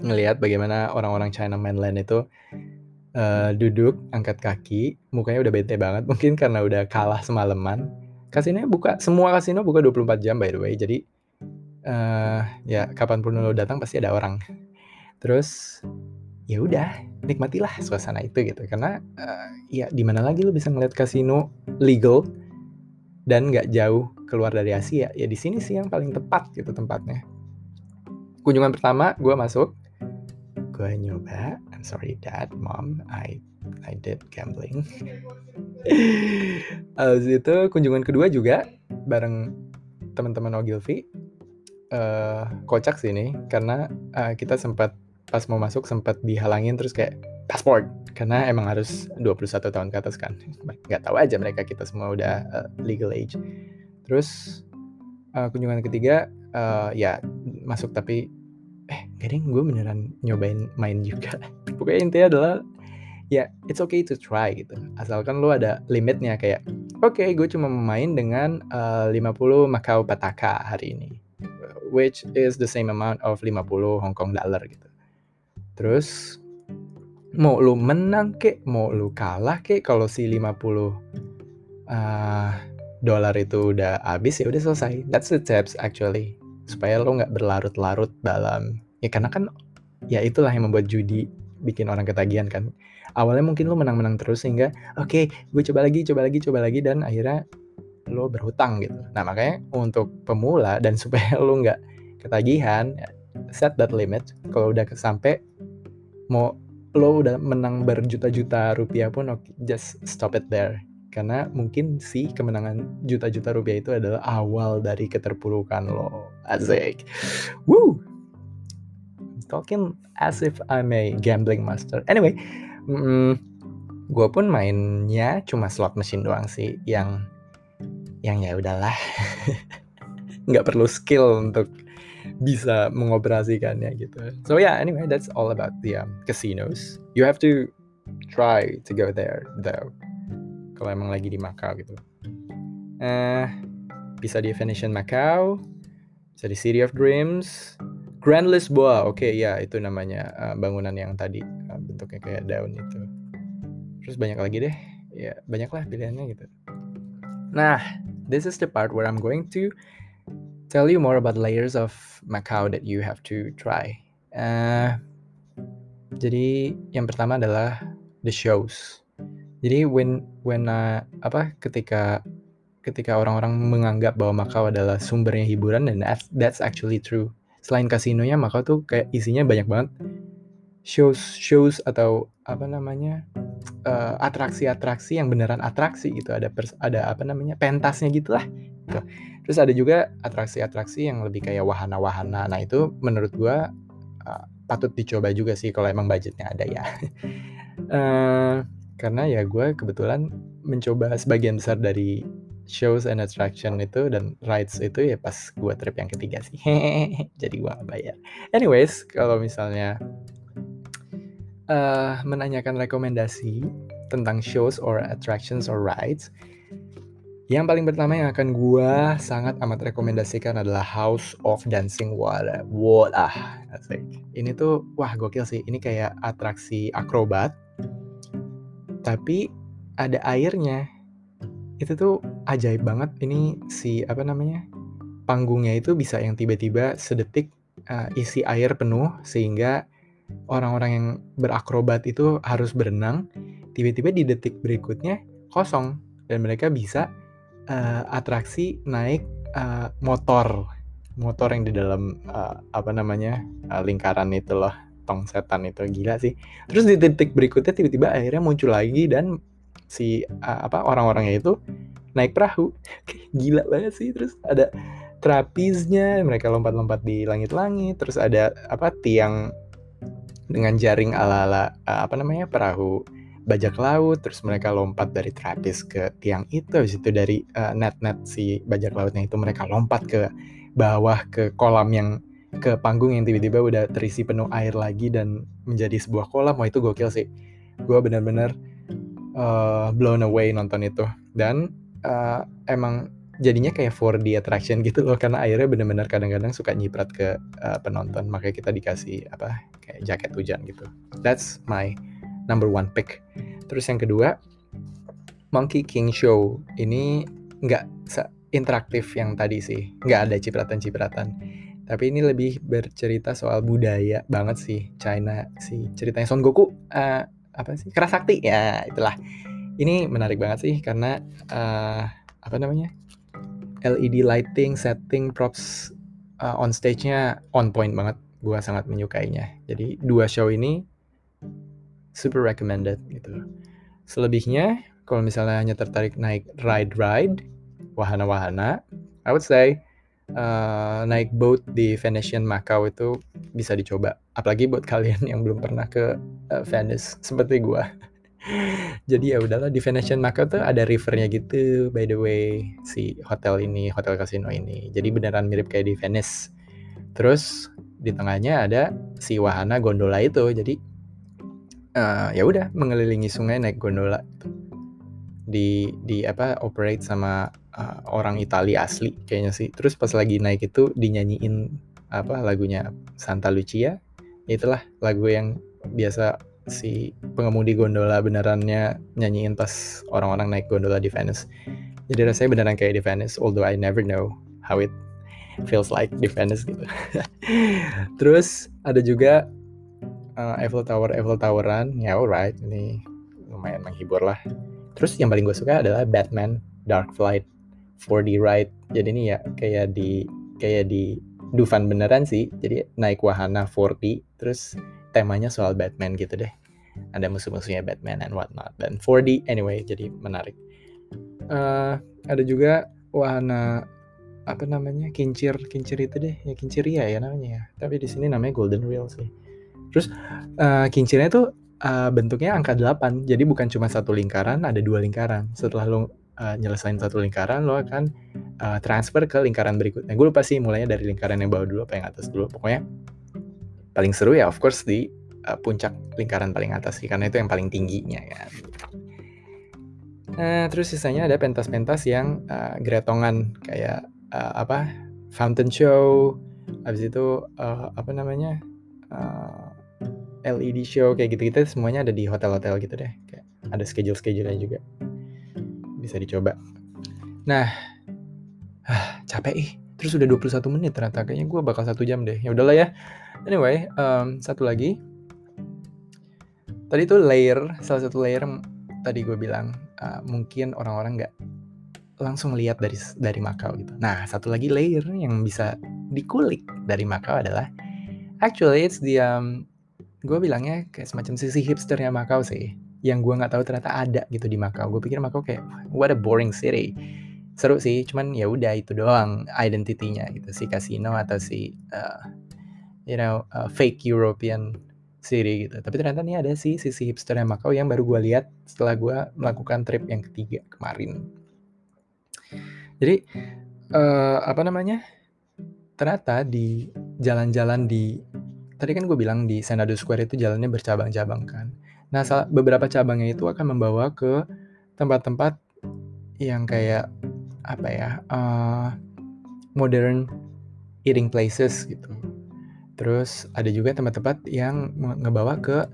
Ngelihat bagaimana orang-orang China mainland itu uh, duduk angkat kaki, mukanya udah bete banget mungkin karena udah kalah semalaman kasinonya buka semua kasino buka 24 jam by the way jadi uh, ya kapan pun lo datang pasti ada orang. Terus ya udah nikmatilah suasana itu gitu. Karena uh, ya di mana lagi lo bisa ngeliat kasino legal dan nggak jauh keluar dari Asia? Ya di sini sih yang paling tepat gitu tempatnya. Kunjungan pertama gue masuk. Gue nyoba. I'm sorry dad mom I I did gambling. Habis itu kunjungan kedua juga bareng teman-teman Ogilvy. Uh, kocak sih ini karena uh, kita sempat pas mau masuk sempat dihalangin terus kayak pasport. Karena emang harus 21 tahun ke atas kan. Nggak tahu aja mereka kita semua udah uh, legal age. Terus uh, kunjungan ketiga uh, ya masuk tapi eh gading gue beneran nyobain main juga. Pokoknya intinya adalah ya it's okay to try gitu. Asalkan lu ada limitnya kayak oke okay, gue cuma main dengan uh, 50 Macau Pataka hari ini which is the same amount of 50 Hong Kong dollar gitu. Terus mau lu menang kek, mau lu kalah kek kalau si 50 uh, dolar itu udah habis ya udah selesai. That's the tips actually. Supaya lo nggak berlarut-larut dalam ya karena kan ya itulah yang membuat judi bikin orang ketagihan kan. Awalnya mungkin lo menang-menang terus sehingga oke, okay, gue coba lagi, coba lagi, coba lagi dan akhirnya lo berhutang gitu. Nah, makanya untuk pemula dan supaya lo nggak ketagihan, set that limit. Kalau udah sampai mau lo udah menang berjuta-juta rupiah pun okay, just stop it there. Karena mungkin sih kemenangan juta-juta rupiah itu adalah awal dari keterpurukan lo. Asik. Woo! Talking as if I'm a gambling master. Anyway mm, gue pun mainnya cuma slot machine doang sih yang yang ya udahlah nggak perlu skill untuk bisa mengoperasikannya gitu. So yeah, anyway, that's all about the um, casinos. You have to try to go there though. Kalau emang lagi di Macau gitu. Uh, bisa di Venetian Macau, bisa di City of Dreams, Grand Lisboa. Oke, okay, ya itu namanya uh, bangunan yang tadi uh, bentuknya kayak daun itu. Terus banyak lagi deh. Ya, banyaklah pilihannya gitu. Nah, this is the part where I'm going to tell you more about layers of Macau that you have to try. Uh, jadi yang pertama adalah the shows. Jadi when when uh, apa ketika ketika orang-orang menganggap bahwa Macau adalah sumbernya hiburan dan that's, that's actually true. Selain kasinonya, Macau tuh kayak isinya banyak banget shows shows atau apa namanya uh, atraksi-atraksi yang beneran atraksi gitu. Ada pers, ada apa namanya pentasnya gitulah. Gitu. Terus ada juga atraksi-atraksi yang lebih kayak wahana-wahana. Nah itu menurut gue uh, patut dicoba juga sih kalau emang budgetnya ada ya. uh, karena ya gue kebetulan mencoba sebagian besar dari shows and attraction itu dan rides itu ya pas gue trip yang ketiga sih. Jadi gue bayar. Anyways, kalau misalnya uh, menanyakan rekomendasi tentang shows or attractions or rides, yang paling pertama yang akan gue sangat amat rekomendasikan adalah House of Dancing Water. Wah, asik. Ini tuh, wah gokil sih. Ini kayak atraksi akrobat, tapi ada airnya. Itu tuh ajaib banget. Ini si apa namanya panggungnya itu bisa yang tiba-tiba sedetik uh, isi air penuh sehingga orang-orang yang berakrobat itu harus berenang. Tiba-tiba di detik berikutnya kosong dan mereka bisa uh, atraksi naik uh, motor motor yang di dalam uh, apa namanya uh, lingkaran itu loh tong setan itu. Gila sih. Terus di titik berikutnya tiba-tiba akhirnya muncul lagi dan si uh, apa orang-orangnya itu naik perahu. Gila banget sih. Terus ada trapeznya mereka lompat-lompat di langit-langit terus ada apa tiang dengan jaring ala-ala uh, apa namanya perahu bajak laut terus mereka lompat dari trapis ke tiang itu. Habis itu dari uh, net-net si bajak lautnya itu mereka lompat ke bawah ke kolam yang ke panggung yang tiba-tiba udah terisi penuh air lagi dan menjadi sebuah kolam. Wah itu gokil sih. Gue benar-benar uh, blown away nonton itu. Dan uh, emang jadinya kayak 4D attraction gitu loh karena airnya benar-benar kadang-kadang suka nyiprat ke uh, penonton makanya kita dikasih apa kayak jaket hujan gitu that's my number one pick. Terus yang kedua, Monkey King Show. Ini nggak interaktif yang tadi sih, nggak ada cipratan-cipratan. Tapi ini lebih bercerita soal budaya banget sih China si ceritanya Son Goku uh, apa sih kerasakti ya itulah. Ini menarik banget sih karena uh, apa namanya LED lighting, setting, props uh, on stage-nya on point banget. Gua sangat menyukainya. Jadi dua show ini super recommended gitu. Selebihnya kalau misalnya hanya tertarik naik ride-ride, wahana-wahana, I would say uh, naik boat di Venetian Macau itu bisa dicoba. Apalagi buat kalian yang belum pernah ke uh, Venice seperti gua. Jadi ya udahlah di Venetian Macau tuh ada rivernya gitu by the way si hotel ini, hotel kasino ini. Jadi beneran mirip kayak di Venice. Terus di tengahnya ada si wahana gondola itu. Jadi uh, ya udah mengelilingi sungai naik gondola di di apa operate sama uh, orang Italia asli kayaknya sih. Terus pas lagi naik itu dinyanyiin apa lagunya Santa Lucia. Itulah lagu yang biasa si pengemudi gondola benerannya nyanyiin pas orang-orang naik gondola di Venice. Jadi rasanya beneran kayak di Venice, although I never know how it feels like di Venice gitu. Terus ada juga uh, Eiffel Tower, Eiffel Toweran, ya alright, ini lumayan menghibur lah. Terus yang paling gue suka adalah Batman Dark Flight 4D ride. Jadi ini ya kayak di kayak di Dufan beneran sih. Jadi naik wahana 4D terus temanya soal Batman gitu deh. Ada musuh-musuhnya Batman and whatnot dan 4D anyway jadi menarik. Uh, ada juga wahana apa namanya kincir kincir itu deh ya kincir ya ya namanya ya tapi di sini namanya golden wheel sih terus uh, kincirnya tuh uh, bentuknya angka 8. Jadi bukan cuma satu lingkaran, ada dua lingkaran. Setelah lo uh, nyelesain satu lingkaran, lo akan uh, transfer ke lingkaran berikutnya. Gue lupa sih mulainya dari lingkaran yang bawah dulu apa yang atas dulu. Pokoknya paling seru ya of course di uh, puncak lingkaran paling atas sih karena itu yang paling tingginya ya. Nah, terus sisanya ada pentas-pentas yang uh, gretongan kayak uh, apa? Fountain show. Habis itu uh, apa namanya? Uh, LED show kayak gitu-gitu semuanya ada di hotel-hotel gitu deh. Kayak ada schedule-schedule-nya juga. Bisa dicoba. Nah, ah, capek ih. Terus udah 21 menit ternyata. Kayaknya gue bakal satu jam deh. Ya udahlah ya. Anyway, um, satu lagi. Tadi tuh layer, salah satu layer tadi gue bilang uh, mungkin orang-orang nggak langsung lihat dari dari Makau gitu. Nah, satu lagi layer yang bisa dikulik dari Makau adalah actually it's the um, gue bilangnya kayak semacam sisi hipsternya Makau sih yang gue nggak tahu ternyata ada gitu di Makau gue pikir Makau kayak what a boring city seru sih cuman ya udah itu doang identitinya gitu si casino atau si uh, you know uh, fake European city gitu tapi ternyata nih ada sih sisi hipsternya Makau yang baru gue lihat setelah gue melakukan trip yang ketiga kemarin jadi uh, apa namanya ternyata di jalan-jalan di tadi kan gue bilang di Senado Square itu jalannya bercabang-cabang kan. Nah, beberapa cabangnya itu akan membawa ke tempat-tempat yang kayak apa ya, uh, modern eating places gitu. Terus ada juga tempat-tempat yang ngebawa ke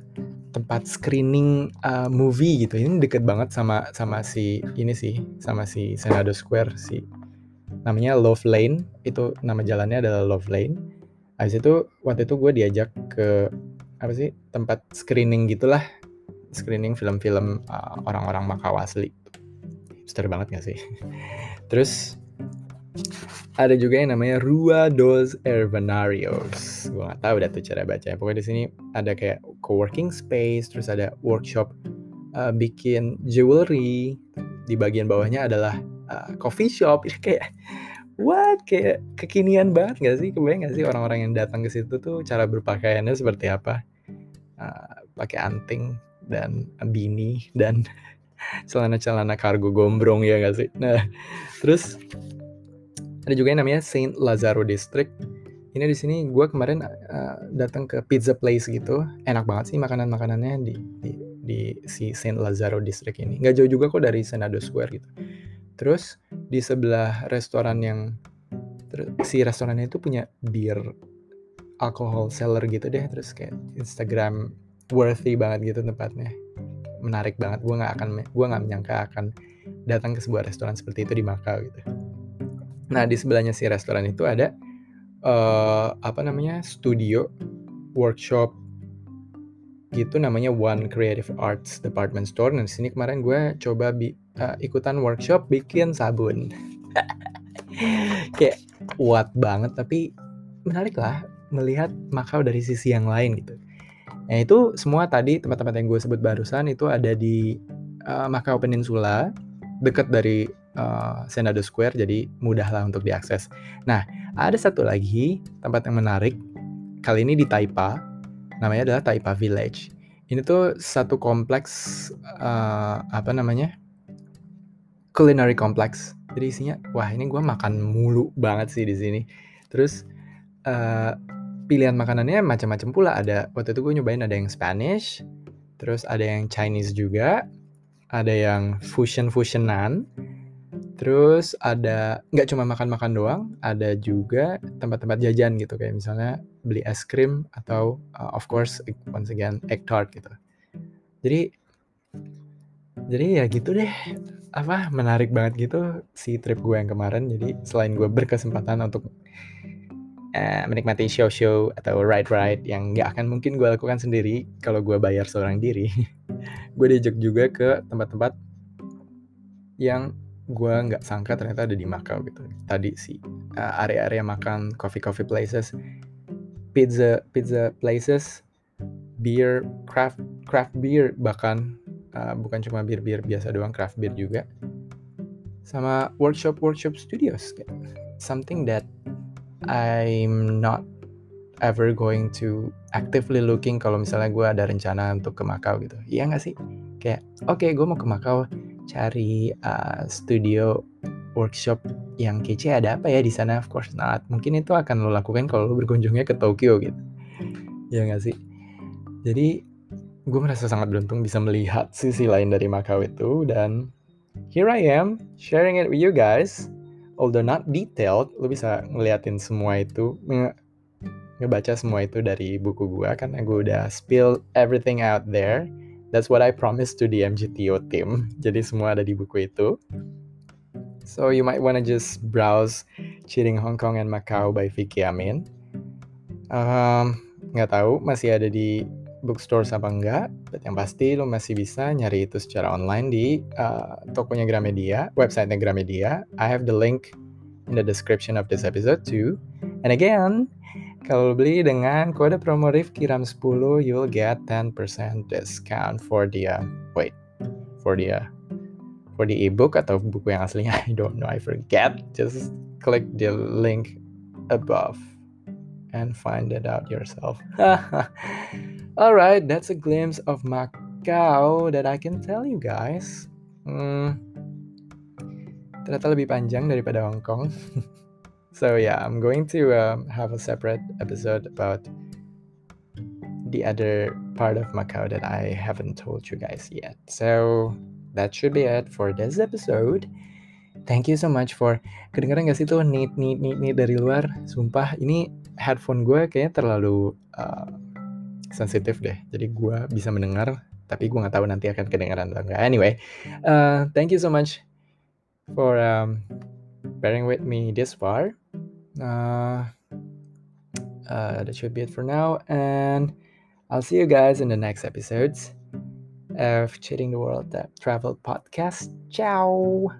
tempat screening uh, movie gitu. Ini deket banget sama sama si ini sih, sama si Senado Square si namanya Love Lane. Itu nama jalannya adalah Love Lane Habis itu waktu itu gue diajak ke apa sih tempat screening gitulah screening film-film uh, orang-orang Makau asli hipster banget gak sih? Terus ada juga yang namanya Rua dos Herbanarios. Gue gak tahu udah tuh cara baca pokoknya di sini ada kayak co-working space terus ada workshop uh, bikin jewelry. Di bagian bawahnya adalah uh, coffee shop. Kayak what? Kayak kekinian banget gak sih? Kebayang gak sih orang-orang yang datang ke situ tuh cara berpakaiannya seperti apa? Uh, pakai anting dan bini dan celana-celana kargo gombrong ya gak sih? Nah terus ada juga yang namanya Saint Lazaro District. Ini di sini gue kemarin uh, datang ke pizza place gitu. Enak banget sih makanan makanannya di, di di si Saint Lazaro District ini. Nggak jauh juga kok dari Senado Square gitu. Terus di sebelah restoran yang si restorannya itu punya beer alcohol seller gitu deh. Terus kayak Instagram worthy banget gitu tempatnya menarik banget gue nggak akan gue nggak menyangka akan datang ke sebuah restoran seperti itu di Makau gitu nah di sebelahnya si restoran itu ada uh, apa namanya studio workshop gitu namanya One Creative Arts Department Store dan di sini kemarin gue coba bi uh, ikutan workshop bikin sabun. kayak kuat banget tapi menarik lah melihat Makau dari sisi yang lain gitu. Nah itu semua tadi tempat-tempat yang gue sebut barusan itu ada di uh, Makau Peninsula dekat dari uh, Senado Square jadi mudah lah untuk diakses. Nah ada satu lagi tempat yang menarik kali ini di Taipa namanya adalah Taipa Village. Ini tuh satu kompleks uh, apa namanya culinary complex. Jadi isinya, wah ini gue makan mulu banget sih di sini. Terus pilihan makanannya macam-macam pula. Ada waktu itu gue nyobain ada yang Spanish, terus ada yang Chinese juga, ada yang fusion-fusionan, terus ada nggak cuma makan-makan doang, ada juga tempat-tempat jajan gitu kayak misalnya beli es krim atau uh, of course once again egg tart gitu. Jadi jadi ya gitu deh apa menarik banget gitu si trip gue yang kemarin. Jadi selain gue berkesempatan untuk uh, menikmati show-show atau ride-ride yang nggak akan mungkin gue lakukan sendiri kalau gue bayar seorang diri. gue diajak juga ke tempat-tempat yang gue nggak sangka ternyata ada di Macau gitu. Tadi sih uh, area-area makan coffee coffee places, pizza pizza places, beer craft craft beer bahkan uh, bukan cuma bir bir biasa doang craft beer juga, sama workshop workshop studios, something that I'm not ever going to actively looking kalau misalnya gue ada rencana untuk ke Macau gitu. Iya nggak sih? Kayak, oke okay, gue mau ke Macau cari uh, studio workshop yang kece ada apa ya di sana? Of course not. Mungkin itu akan lo lakukan kalau lo berkunjungnya ke Tokyo gitu. Iya nggak sih? Jadi gue merasa sangat beruntung bisa melihat sisi lain dari Macau itu dan here I am sharing it with you guys although not detailed, lu bisa ngeliatin semua itu, nge ngebaca semua itu dari buku gua karena gua udah spill everything out there. That's what I promised to the MGTO team. Jadi semua ada di buku itu. So you might wanna just browse Cheating Hong Kong and Macau by Vicky Amin. Um, nggak tahu masih ada di bookstore apa enggak, but yang pasti lo masih bisa nyari itu secara online di uh, tokonya Gramedia, websitenya Gramedia. I have the link in the description of this episode too. And again, kalau beli dengan kode promo Rifki Ram 10, you'll get 10% discount for the uh, wait, for the uh, for the ebook atau buku yang aslinya I don't know, I forget. Just click the link above and find it out yourself. Alright, that's a glimpse of Macau that I can tell you guys. Hmm, ternyata lebih panjang daripada Hong Kong. so yeah, I'm going to um, have a separate episode about the other part of Macau that I haven't told you guys yet. So that should be it for this episode. Thank you so much for kedengeran gak sih tuh nit nit nit nit dari luar? Sumpah ini headphone gue kayaknya terlalu uh, sensitif deh. Jadi gue bisa mendengar, tapi gue nggak tahu nanti akan kedengaran atau enggak. Anyway, uh, thank you so much for um, bearing with me this far. Uh, uh, that should be it for now, and I'll see you guys in the next episodes of Cheating the World Travel Podcast. Ciao.